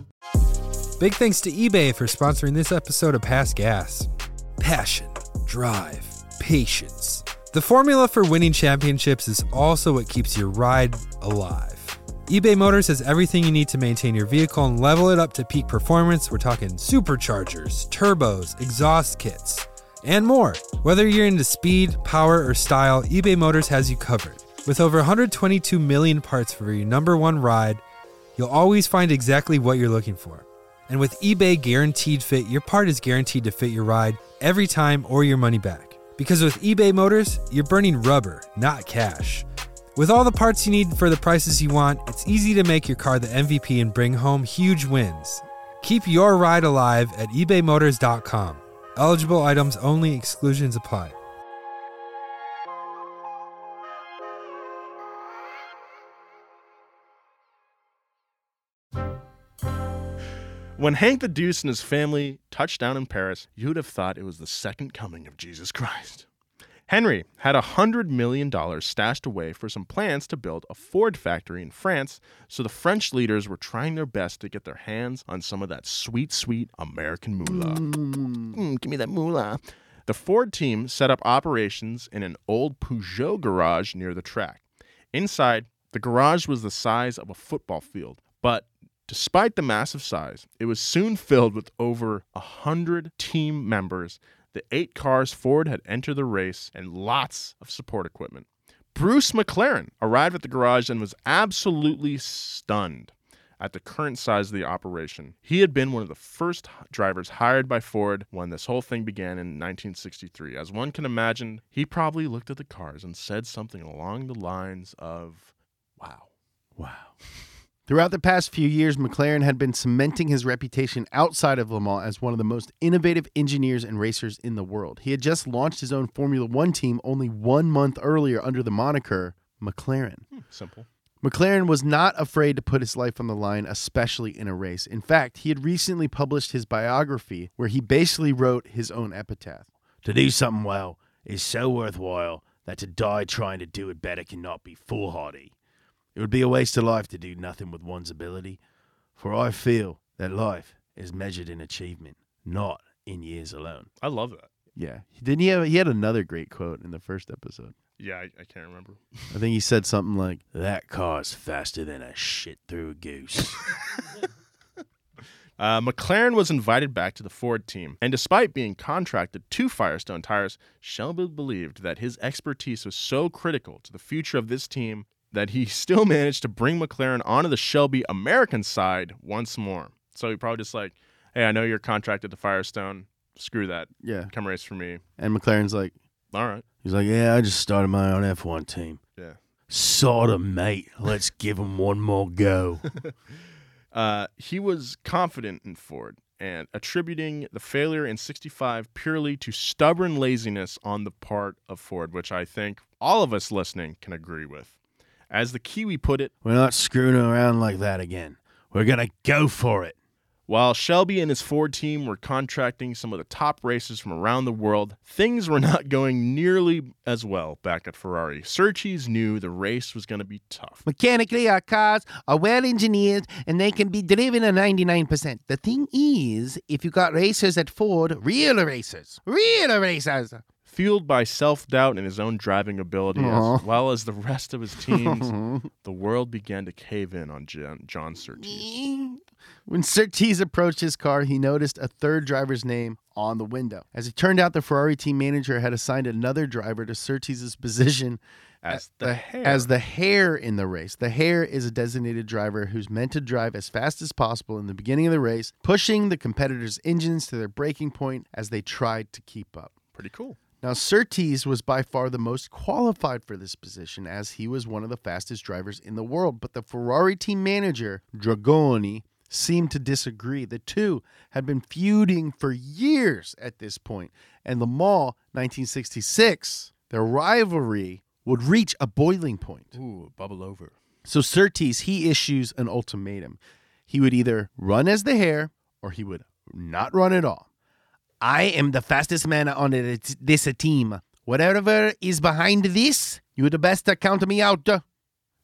Big thanks to eBay for sponsoring this episode of Past Gas. Passion, drive, patience. The formula for winning championships is also what keeps your ride alive. eBay Motors has everything you need to maintain your vehicle and level it up to peak performance. We're talking superchargers, turbos, exhaust kits, and more. Whether you're into speed, power, or style, eBay Motors has you covered. With over 122 million parts for your number one ride, you'll always find exactly what you're looking for. And with eBay Guaranteed Fit, your part is guaranteed to fit your ride every time or your money back. Because with eBay Motors, you're burning rubber, not cash. With all the parts you need for the prices you want, it's easy to make your car the MVP and bring home huge wins. Keep your ride alive at ebaymotors.com. Eligible items only, exclusions apply. When Hank the Deuce and his family touched down in Paris, you'd have thought it was the second coming of Jesus Christ. Henry had a $100 million stashed away for some plans to build a Ford factory in France, so the French leaders were trying their best to get their hands on some of that sweet, sweet American moolah. Mm, give me that moolah. The Ford team set up operations in an old Peugeot garage near the track. Inside, the garage was the size of a football field, but Despite the massive size, it was soon filled with over a hundred team members, the eight cars Ford had entered the race, and lots of support equipment. Bruce McLaren arrived at the garage and was absolutely stunned at the current size of the operation. He had been one of the first drivers hired by Ford when this whole thing began in 1963. As one can imagine, he probably looked at the cars and said something along the lines of, Wow. Wow. Throughout the past few years, McLaren had been cementing his reputation outside of Le Mans as one of the most innovative engineers and racers in the world. He had just launched his own Formula One team only one month earlier under the moniker McLaren. Hmm, simple. McLaren was not afraid to put his life on the line, especially in a race. In fact, he had recently published his biography where he basically wrote his own epitaph. To do something well is so worthwhile that to die trying to do it better cannot be foolhardy. It would be a waste of life to do nothing with one's ability, for I feel that life is measured in achievement, not in years alone. I love that. Yeah. Didn't he have, he had another great quote in the first episode. Yeah, I, I can't remember. I think he said something like, That car's faster than a shit through a goose. Uh, McLaren was invited back to the Ford team, and despite being contracted to Firestone Tires, Shelby believed that his expertise was so critical to the future of this team that he still managed to bring McLaren onto the Shelby American side once more. So he probably just like, hey, I know you're contracted to Firestone. Screw that. Yeah. Come race for me. and McLaren's like, All right. He's like, Yeah, I just started my own F1 team. Yeah. Sort of, mate. Let's give him one more go. Uh, he was confident in Ford and attributing the failure in 65 purely to stubborn laziness on the part of Ford, which I think all of us listening can agree with. As the Kiwi put it, We're not screwing around like that again. We're going to go for it. While Shelby and his Ford team were contracting some of the top racers from around the world, things were not going nearly as well back at Ferrari. Surtees knew the race was going to be tough. Mechanically, our cars are well engineered and they can be driven at 99%. The thing is, if you got racers at Ford, real racers, real racers. Fueled by self doubt and his own driving ability, Aw. as well as the rest of his teams, the world began to cave in on John, John Surtees. When Surtees approached his car, he noticed a third driver's name on the window. As it turned out, the Ferrari team manager had assigned another driver to Surtees' position As the hare. as the hare in the race. The hare is a designated driver who's meant to drive as fast as possible in the beginning of the race, pushing the competitors' engines to their breaking point as they tried to keep up. Pretty cool. Now, Surtees was by far the most qualified for this position as he was one of the fastest drivers in the world. But the Ferrari team manager, Dragoni, seemed to disagree. The two had been feuding for years at this point, and Le Mans 1966, their rivalry would reach a boiling point. Ooh, bubble over. So Surtees, he issues an ultimatum. He would either run as the hare or he would not run at all. I am the fastest man on this team. Whatever is behind this, you're the best to count me out.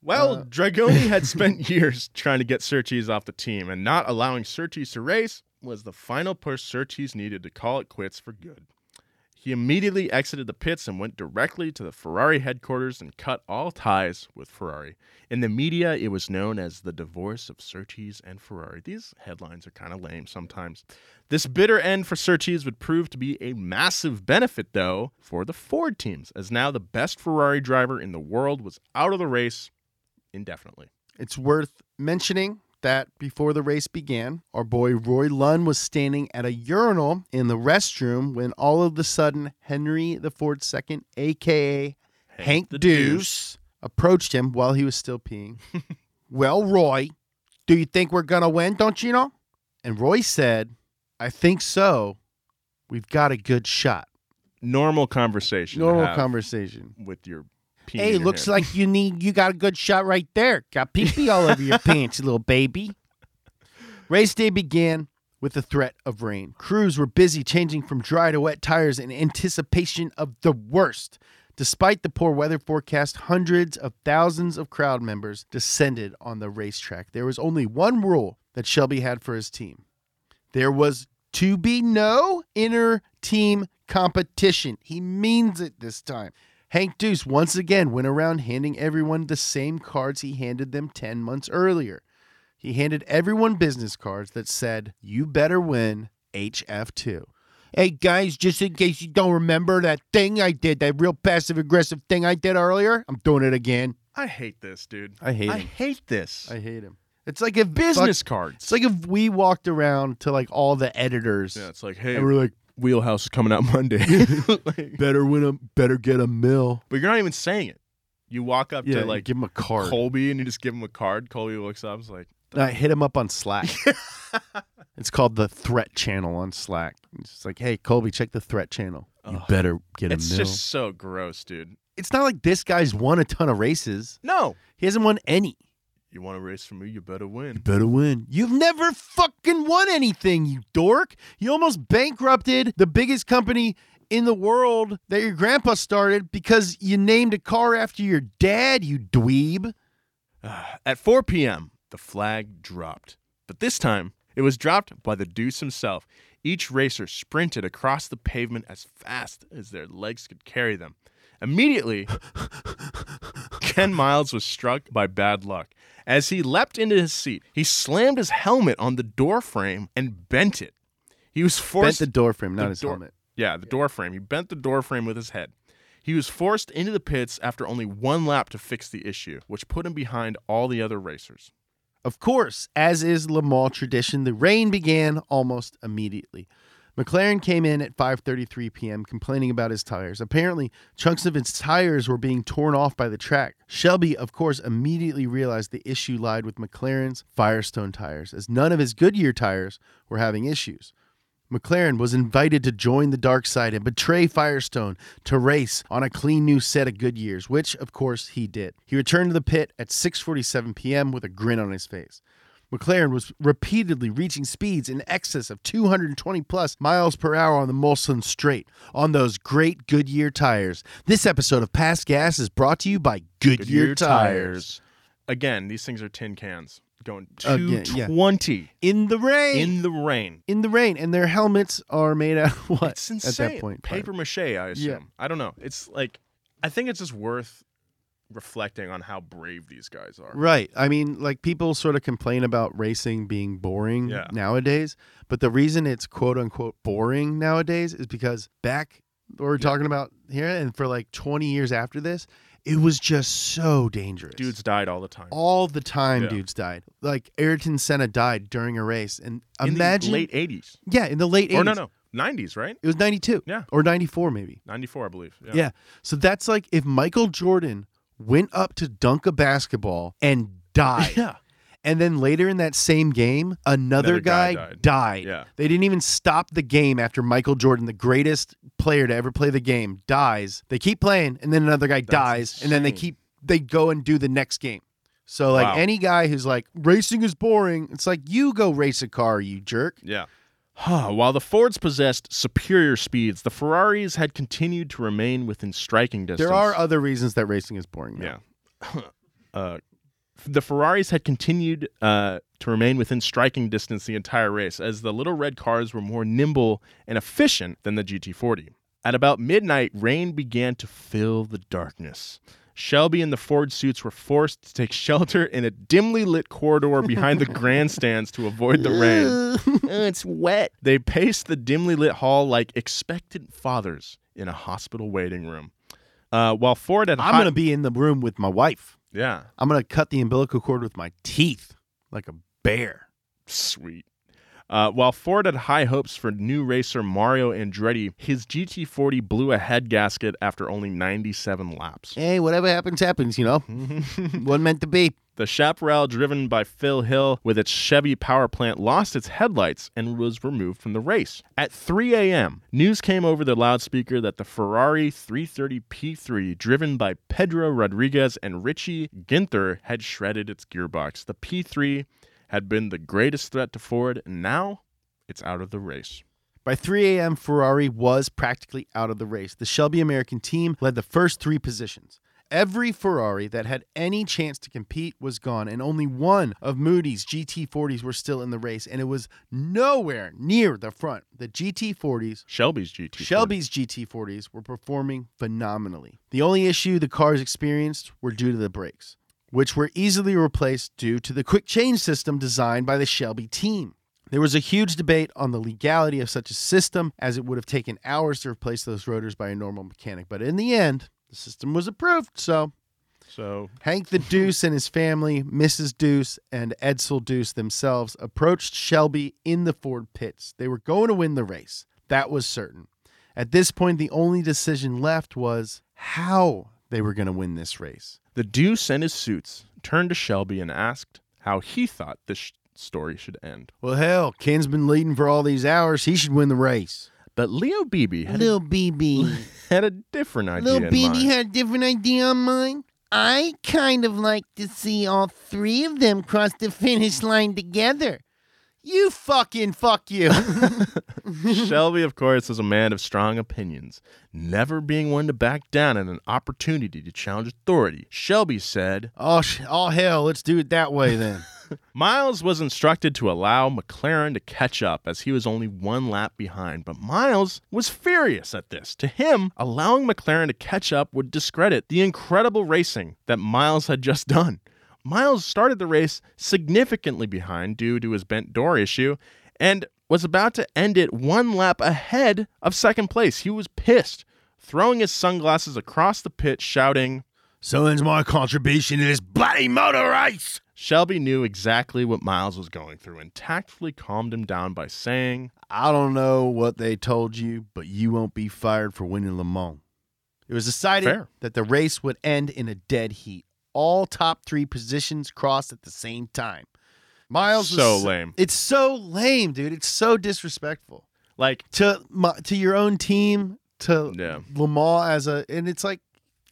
Well, uh, Dragoni had spent years trying to get Surtees off the team, and not allowing Surtees to race was the final push Surtees needed to call it quits for good. He immediately exited the pits and went directly to the Ferrari headquarters and cut all ties with Ferrari. In the media, it was known as the divorce of Surtees and Ferrari. These headlines are kind of lame sometimes. This bitter end for Surtees would prove to be a massive benefit, though, for the Ford teams, as now the best Ferrari driver in the world was out of the race indefinitely. It's worth mentioning that before the race began, our boy Roy Lunn was standing at a urinal in the restroom when all of a sudden Henry the Ford II, aka Hank, the Deuce, Deuce. approached him while he was still peeing. well, Roy, do you think we're gonna win? Don't you know? And Roy said, "I think so. We've got a good shot." Normal conversation. Normal conversation. with your pee. Hey, looks like you need you got a good shot right there. Got pee pee all over your pants, you little baby. Race day began with the threat of rain. Crews were busy changing from dry to wet tires in anticipation of the worst. Despite the poor weather forecast, hundreds of thousands of crowd members descended on the racetrack. There was only one rule that Shelby had for his team there was to be no inner team competition. He means it this time. Hank Deuce once again went around handing everyone the same cards he handed them 10 months earlier. He handed everyone business cards that said, You better win HF2. Hey guys, just in case you don't remember that thing I did, that real passive aggressive thing I did earlier, I'm doing it again. I hate this, dude. I hate I him. hate this. I hate him. It's like if Business fuck- cards. It's like if we walked around to like all the editors. yeah, it's like, hey, and we're like, Wheelhouse is coming out Monday. Like- better win a better get a mill. but you're not even saying it. You walk up Yeah, to like give him a card. Colby and you just give him a card. Colby looks up, is like, I hit him up on Slack. it's called the Threat Channel on Slack. It's just like, hey, Colby, check the Threat Channel. You Ugh. better get a it's mill. just so gross, dude. It's not like this guy's won a ton of races. No. He hasn't won any. You want to race for me? You better win. You Better win. You've never fucking won anything, you dork. You almost bankrupted the biggest company in the world that your grandpa started because you named a car after your dad, you dweeb. At 4 p.m., the flag dropped. But this time, it was dropped by the Deuce himself. Each racer sprinted across the pavement as fast as their legs could carry them. Immediately, Ken Miles was struck by bad luck. As he leapt into his seat, he slammed his helmet on the door frame and bent it. He was Bent forced the door frame, not the his door- helmet. Yeah, the door frame. He bent the door frame with his head. He was forced into the pits after only one lap to fix the issue, which put him behind all the other racers. Of course, as is Le Mans tradition, the rain began almost immediately. McLaren came in at 5:33 p.m. complaining about his tires. Apparently, chunks of his tires were being torn off by the track. Shelby, of course, immediately realized the issue lied with McLaren's Firestone tires, as none of his Goodyear tires were having issues. McLaren was invited to join the dark side and betray Firestone to race on a clean new set of Goodyears, which of course he did. He returned to the pit at 6:47 p.m. with a grin on his face. McLaren was repeatedly reaching speeds in excess of 220 plus miles per hour on the Mulsanne Straight on those great Goodyear tires. This episode of Past Gas is brought to you by Goodyear, tires. Again, these things are tin cans going Again, yeah. 220 In the rain. in the rain. in the rain, and their helmets are made out of what? It's insane. At that point, paper mache. I assume. Yeah. I don't know. It's like I think it's just worth reflecting on how brave these guys are. Right. I mean, like people sort of complain about racing being boring Yeah. nowadays, but the reason it's quote unquote boring nowadays is because back what we're talking about here and for like 20 years after this, it was just so dangerous. Dudes died all the time. all the time Yeah. dudes died. Like Ayrton Senna died during a race and in imagine the late 80s. Yeah, in the late 80s. Or no, no, 90s, right? It was 92. Yeah. Or 94 maybe. 94, I believe. Yeah. Yeah. So that's like if Michael Jordan went up to dunk a basketball and died. Yeah. And then later in that same game, another, Another guy guy, died. died. Yeah. They didn't even stop the game after Michael Jordan, the greatest player to ever play the game, dies. They keep playing, and then another guy dies, and then they insane. keep they go and do the next game. So like Wow. any guy who's like racing is boring, it's like you go race a car, you jerk. Yeah. Huh. While the Fords possessed superior speeds, the Ferraris had continued to remain within striking distance. There are other reasons that racing is boring. man. Yeah. uh, the Ferraris had continued uh, to remain within striking distance the entire race, as the little red cars were more nimble and efficient than the GT40. At about midnight, rain began to fill the darkness. Shelby and the Ford suits were forced to take shelter in a dimly lit corridor behind the grandstands to avoid the rain. it's wet. They paced the dimly lit hall like expectant fathers in a hospital waiting room. Uh, while Ford had I'm hot- gonna be in the room with my wife. yeah, I'm gonna cut the umbilical cord with my teeth like a bear. Sweet. Uh, while Ford had high hopes for new racer Mario Andretti, his GT40 blew a head gasket after only 97 laps. Hey, whatever happens, happens, you know. Wasn't meant to be. The Chaparral, driven by Phil Hill with its Chevy power plant, lost its headlights and was removed from the race. At 3 a.m., news came over the loudspeaker that the Ferrari 330 P3, driven by Pedro Rodriguez and Richie Ginther, had shredded its gearbox. The P3 had been the greatest threat to Ford, and now it's out of the race. By 3 a.m., Ferrari was practically out of the race. The Shelby American team led the first three positions. Every Ferrari that had any chance to compete was gone, and only one of Moody's GT40s were still in the race, and it was nowhere near the front. The GT40s, Shelby's GT40s, Shelby's GT40s, were performing phenomenally. The only issue the cars experienced were due to the brakes, which were easily replaced due to the quick change system designed by the Shelby team. There was a huge debate on the legality of such a system, as it would have taken hours to replace those rotors by a normal mechanic. But in the end, the system was approved. So So Hank the Deuce and his family, Mrs. Deuce and Edsel Deuce themselves, approached Shelby in the Ford pits. They were going to win the race. That was certain. At this point, the only decision left was how they were going to win this race. the Deuce and his suits turned to Shelby and asked how he thought this sh- story should end. Well, hell, Ken's been leading for all these hours. He should win the race. But Leo Beebe had, Little BB. had a different idea Little in BB mind. had a different idea on mine. I kind of like to see all three of them cross the finish line together. You fucking fuck you. Shelby, of course, is a man of strong opinions, never being one to back down at an opportunity to challenge authority. Shelby said, oh, sh- oh, hell, let's do it that way then. Miles was instructed to allow McLaren to catch up as he was only one lap behind, but Miles was furious at this. To him, allowing McLaren to catch up would discredit the incredible racing that Miles had just done. Miles started the race significantly behind due to his bent door issue and was about to end it one lap ahead of second place. He was pissed, throwing his sunglasses across the pit, shouting, so ends my contribution to this bloody motor race. Shelby knew exactly what Miles was going through and tactfully calmed him down by saying, I don't know what they told you, but you won't be fired for winning Le Mans. It was decided Fair. that the race would end in a dead heat. All top three positions crossed at the same time. Miles was So lame. It's so lame, dude. It's so disrespectful like, to my, to your own team, to Yeah. Le Mans as a, and it's like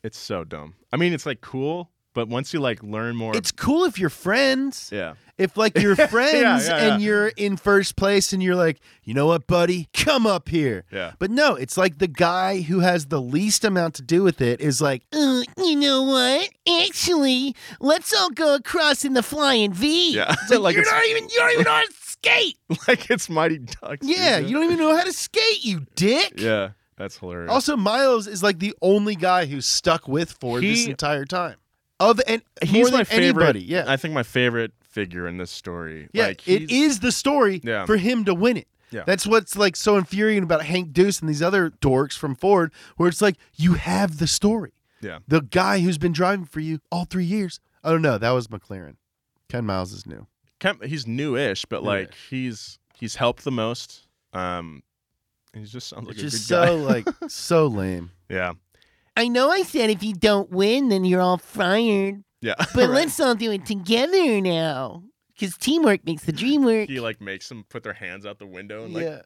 it's so dumb. I mean, it's like cool, but once you like learn more, It's cool if you're friends. yeah, If like you're friends yeah, and yeah. you're in first place and you're like, you know what, buddy, come up here. Yeah. But no, it's like the guy who has the least amount to do with it is like, Uh, you know what? Actually, let's all go across in the flying V. yeah, it's like, like you're it's not even you don't even know how to skate. like it's Mighty Ducks. Yeah, dude. you don't even know how to skate, you dick. Yeah, that's hilarious. Also, Miles is like the only guy who's stuck with Ford this He- entire time. Of and he's more my favorite. anybody. Yeah, I think my favorite figure in this story. yeah. like, it is the story Yeah. for him to win it. Yeah. That's what's like so infuriating about Hank Deuce and these other dorks from Ford, where it's like you have the story. Yeah. The guy who's been driving for you all three years. I don't know. That was McLaren. Ken Miles is new. Kemp, he's newish, but like Newish. he's he's helped the most. Um, he just sounds like Which a is good guy. so like so lame. yeah, I know I said if you don't win, then you're all fired. yeah. But right. let's all do it together now. Because teamwork makes the dream work. He like makes them put their hands out the window and like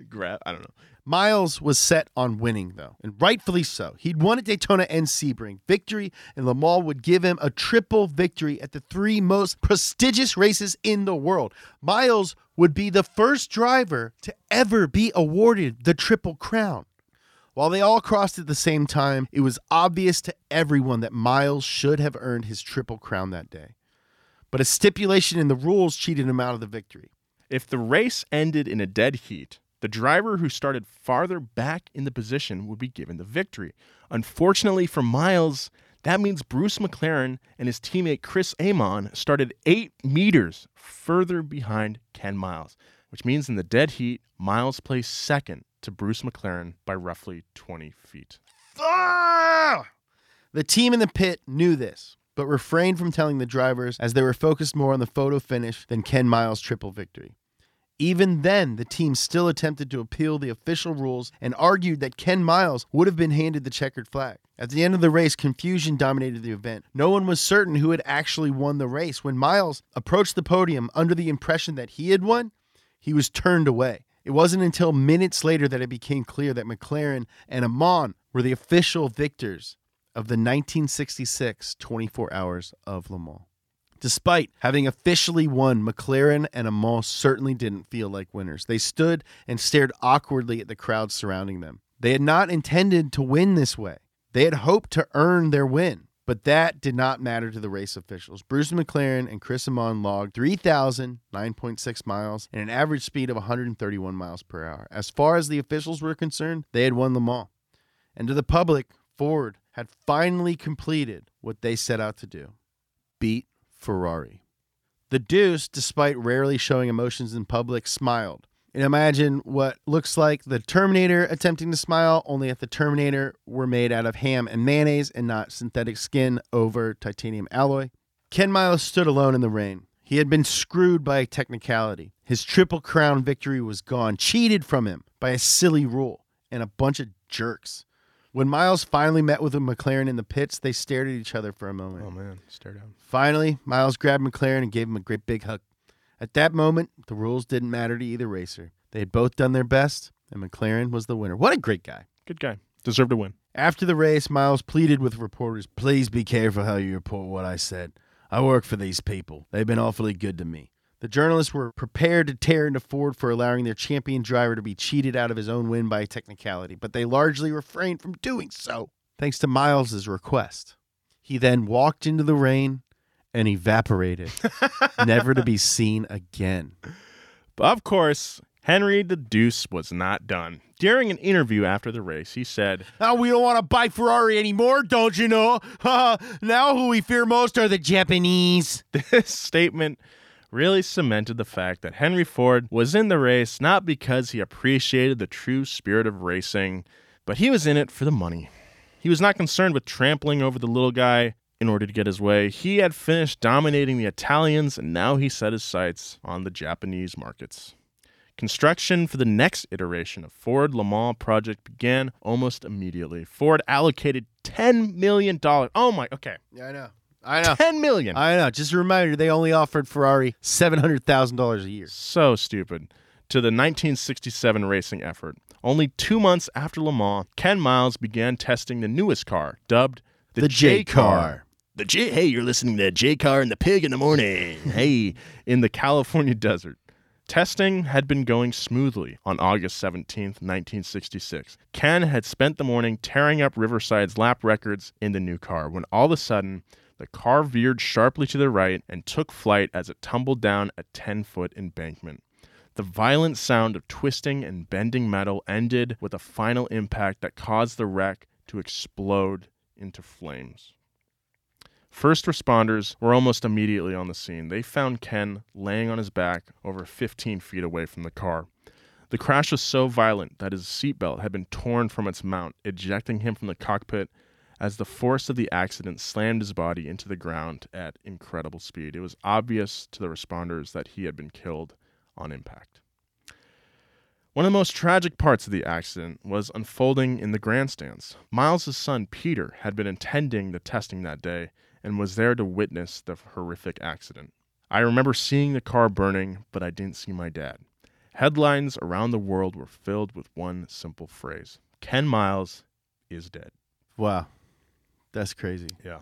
grab. I don't know. Miles was set on winning, though, and rightfully so. He'd won at Daytona and Sebring. Victory and Le Mans would give him a triple victory at the three most prestigious races in the world. Miles would be the first driver to ever be awarded the Triple Crown. While they all crossed at the same time, it was obvious to everyone that Miles should have earned his Triple Crown that day. But a stipulation in the rules cheated him out of the victory. If the race ended in a dead heat, the driver who started farther back in the position would be given the victory. Unfortunately for Miles, that means Bruce McLaren and his teammate Chris Amon started eight meters further behind Ken Miles, which means in the dead heat, Miles placed second to Bruce McLaren by roughly 20 feet. Ah! The team in the pit knew this, but refrained from telling the drivers as they were focused more on the photo finish than Ken Miles' triple victory. Even then, the team still attempted to appeal the official rules and argued that Ken Miles would have been handed the checkered flag. At the end of the race, confusion dominated the event. No one was certain who had actually won the race. When Miles approached the podium under the impression that he had won, he was turned away. It wasn't until minutes later that it became clear that McLaren and Amon were the official victors of the 1966 24 Hours of Le Mans. Despite having officially won, McLaren and Amon certainly didn't feel like winners. They stood and stared awkwardly at the crowd surrounding them. They had not intended to win this way. They had hoped to earn their win, but that did not matter to the race officials. Bruce McLaren and Chris Amon logged 3,009.6 miles and an average speed of 131 miles per hour. As far as the officials were concerned, they had won Le Mans. And to the public, Ford had finally completed what they set out to do beat Ferrari. The Deuce, despite rarely showing emotions in public, smiled. And imagine what looks like the Terminator attempting to smile, only if the Terminator were made out of ham and mayonnaise and not synthetic skin over titanium alloy. Ken Miles stood alone in the rain. He had been screwed by a technicality. His Triple Crown victory was gone, cheated from him by a silly rule and a bunch of jerks. When Miles finally met with McLaren in the pits, they stared at each other for a moment. Oh man, stare down. Finally, Miles grabbed McLaren and gave him a great big hug. At that moment, the rules didn't matter to either racer. They had both done their best, and McLaren was the winner. What a great guy. Good guy. Deserved to win. After the race, Miles pleaded with reporters Please be careful how you report what I said. I work for these people, they've been awfully good to me. The journalists were prepared to tear into Ford for allowing their champion driver to be cheated out of his own win by a technicality, but they largely refrained from doing so, thanks to Miles's request. He then walked into the rain and evaporated, never to be seen again. But of course, Henry the Deuce was not done. During an interview after the race, he said, Now we don't want to buy Ferrari anymore, don't you know? now who we fear most are the Japanese. This statement really cemented the fact that Henry Ford was in the race not because he appreciated the true spirit of racing, but he was in it for the money. He was not concerned with trampling over the little guy in order to get his way. He had finished dominating the Italians, and now he set his sights on the Japanese markets. Construction for the next iteration of Ford Le Mans project began almost immediately. Ford allocated $10 million. Oh my, okay. Yeah, I know. I know. 10 million. I know. Just a reminder, they only offered Ferrari $700,000 a year. So stupid. To the 1967 racing effort. Only two months after Le Mans, Ken Miles began testing the newest car, dubbed the, The J car. The J. Hey, you're listening to J Car and the Pig in the morning. hey, in the California desert. Testing had been going smoothly on August 17th, 1966. Ken had spent the morning tearing up Riverside's lap records in the new car when all of a sudden, the car veered sharply to the right and took flight as it tumbled down a 10 foot embankment. The violent sound of twisting and bending metal ended with a final impact that caused the wreck to explode into flames. First responders were almost immediately on the scene. They found Ken laying on his back over 15 feet away from the car. The crash was so violent that his seatbelt had been torn from its mount, ejecting him from the cockpit as the force of the accident slammed his body into the ground at incredible speed. It was obvious to the responders that he had been killed on impact. One of the most tragic parts of the accident was unfolding in the grandstands. Miles' son Peter had been attending the testing that day and was there to witness the horrific accident. I remember seeing the car burning, but I didn't see my dad. Headlines around the world were filled with one simple phrase Ken Miles is dead. Wow. That's crazy. Yeah.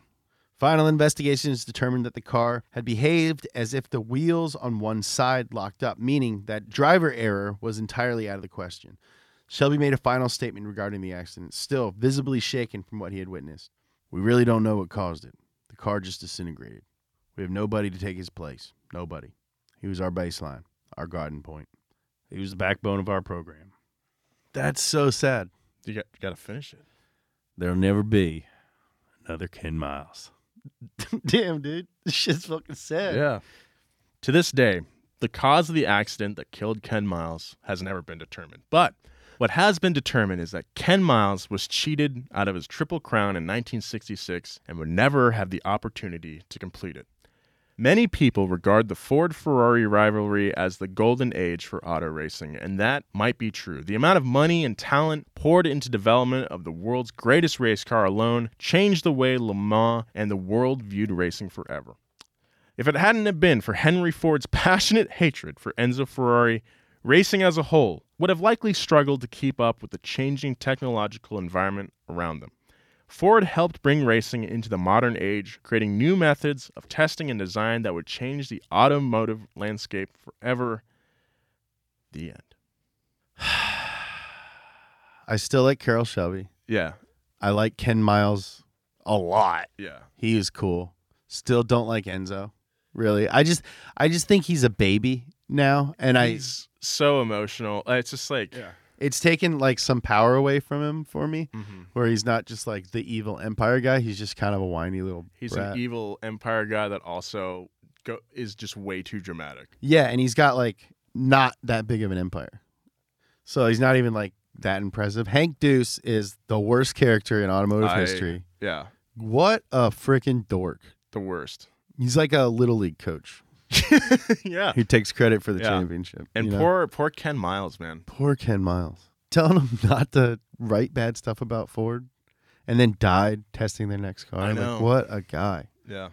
Final investigations determined that the car had behaved as if the wheels on one side locked up, meaning that driver error was entirely out of the question. Shelby made a final statement regarding the accident, still visibly shaken from what he had witnessed. We really don't know what caused it. The car just disintegrated. We have nobody to take his place. Nobody. He was our baseline, our guiding point. He was the backbone of our program. That's so sad. You got, got to finish it. There'll never be another Ken Miles. Damn, dude. This shit's fucking sad. Yeah. To this day, the cause of the accident that killed Ken Miles has never been determined. But what has been determined is that Ken Miles was cheated out of his Triple Crown in 1966 and would never have the opportunity to complete it. Many people regard the Ford Ferrari rivalry as the golden age for auto racing, and that might be true. The amount of money and talent poured into development of the world's greatest race car alone changed the way Le Mans and the world viewed racing forever. If it hadn't been for Henry Ford's passionate hatred for Enzo Ferrari, racing as a whole would have likely struggled to keep up with the changing technological environment around them. Ford helped bring racing into the modern age, creating new methods of testing and design that would change the automotive landscape forever. The end. I still like Carroll Shelby. Yeah. I like Ken Miles a lot. Yeah. He is cool. Still don't like Enzo. Really. I just I just think he's a baby now and He's so emotional. Uh, It's just like, I it's taken like some power away from him for me Mhm. where he's not just like the evil empire guy, he's just kind of a whiny little he's brat. an evil empire guy that also go, is just way too dramatic. Yeah, and he's got like not that big of an empire. So he's not even like that impressive. Hank Deuce is the worst character in automotive I- history. Yeah. What a freaking dork. The worst. He's like a little league coach. yeah. He takes credit for the Yeah. championship. And you know? poor poor Ken Miles, man. poor Ken Miles. Telling him not to write bad stuff about Ford and then died testing their next car. I know. Like, what a guy. Yeah.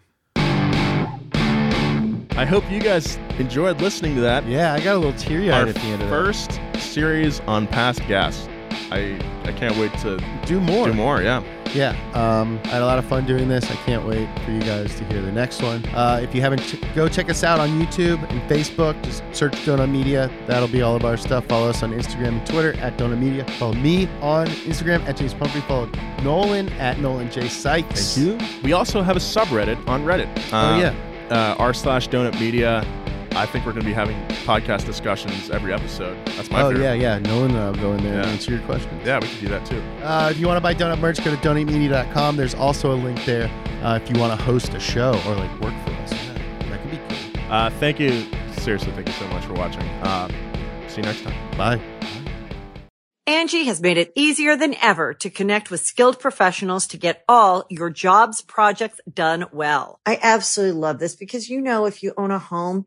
I hope you guys enjoyed listening to that. Yeah, I got a little teary eyed at the end of that. first series on past gas. I I can't wait to Do more. do more. Yeah. Yeah, um, I had a lot of fun doing this. I can't wait for you guys to hear the next one. Uh, if you haven't, ch- go check us out on YouTube and Facebook. Just search Donut Media. That'll be all of our stuff. Follow us on Instagram and Twitter at Donut Media. Follow me on Instagram at James Pumphrey. Follow Nolan at Nolan J Sykes. Thank you. We also have a subreddit on Reddit. Oh, yeah. Uh, r slash donut media. I think we're going to be having podcast discussions every episode. That's my Oh favorite. yeah, yeah. No one I'll go in there and answer your questions. Yeah, we can do that too. Uh, if you want to buy donut merch, go to donutmedia.com. There's also a link there uh, if you want to host a show or like work for us. Yeah, that could be cool. Uh, thank you. Seriously, thank you so much for watching. Uh, see you next time. Bye. Angi has made it easier than ever to connect with skilled professionals to get all your jobs projects done well. I absolutely love this because, you know, if you own a home,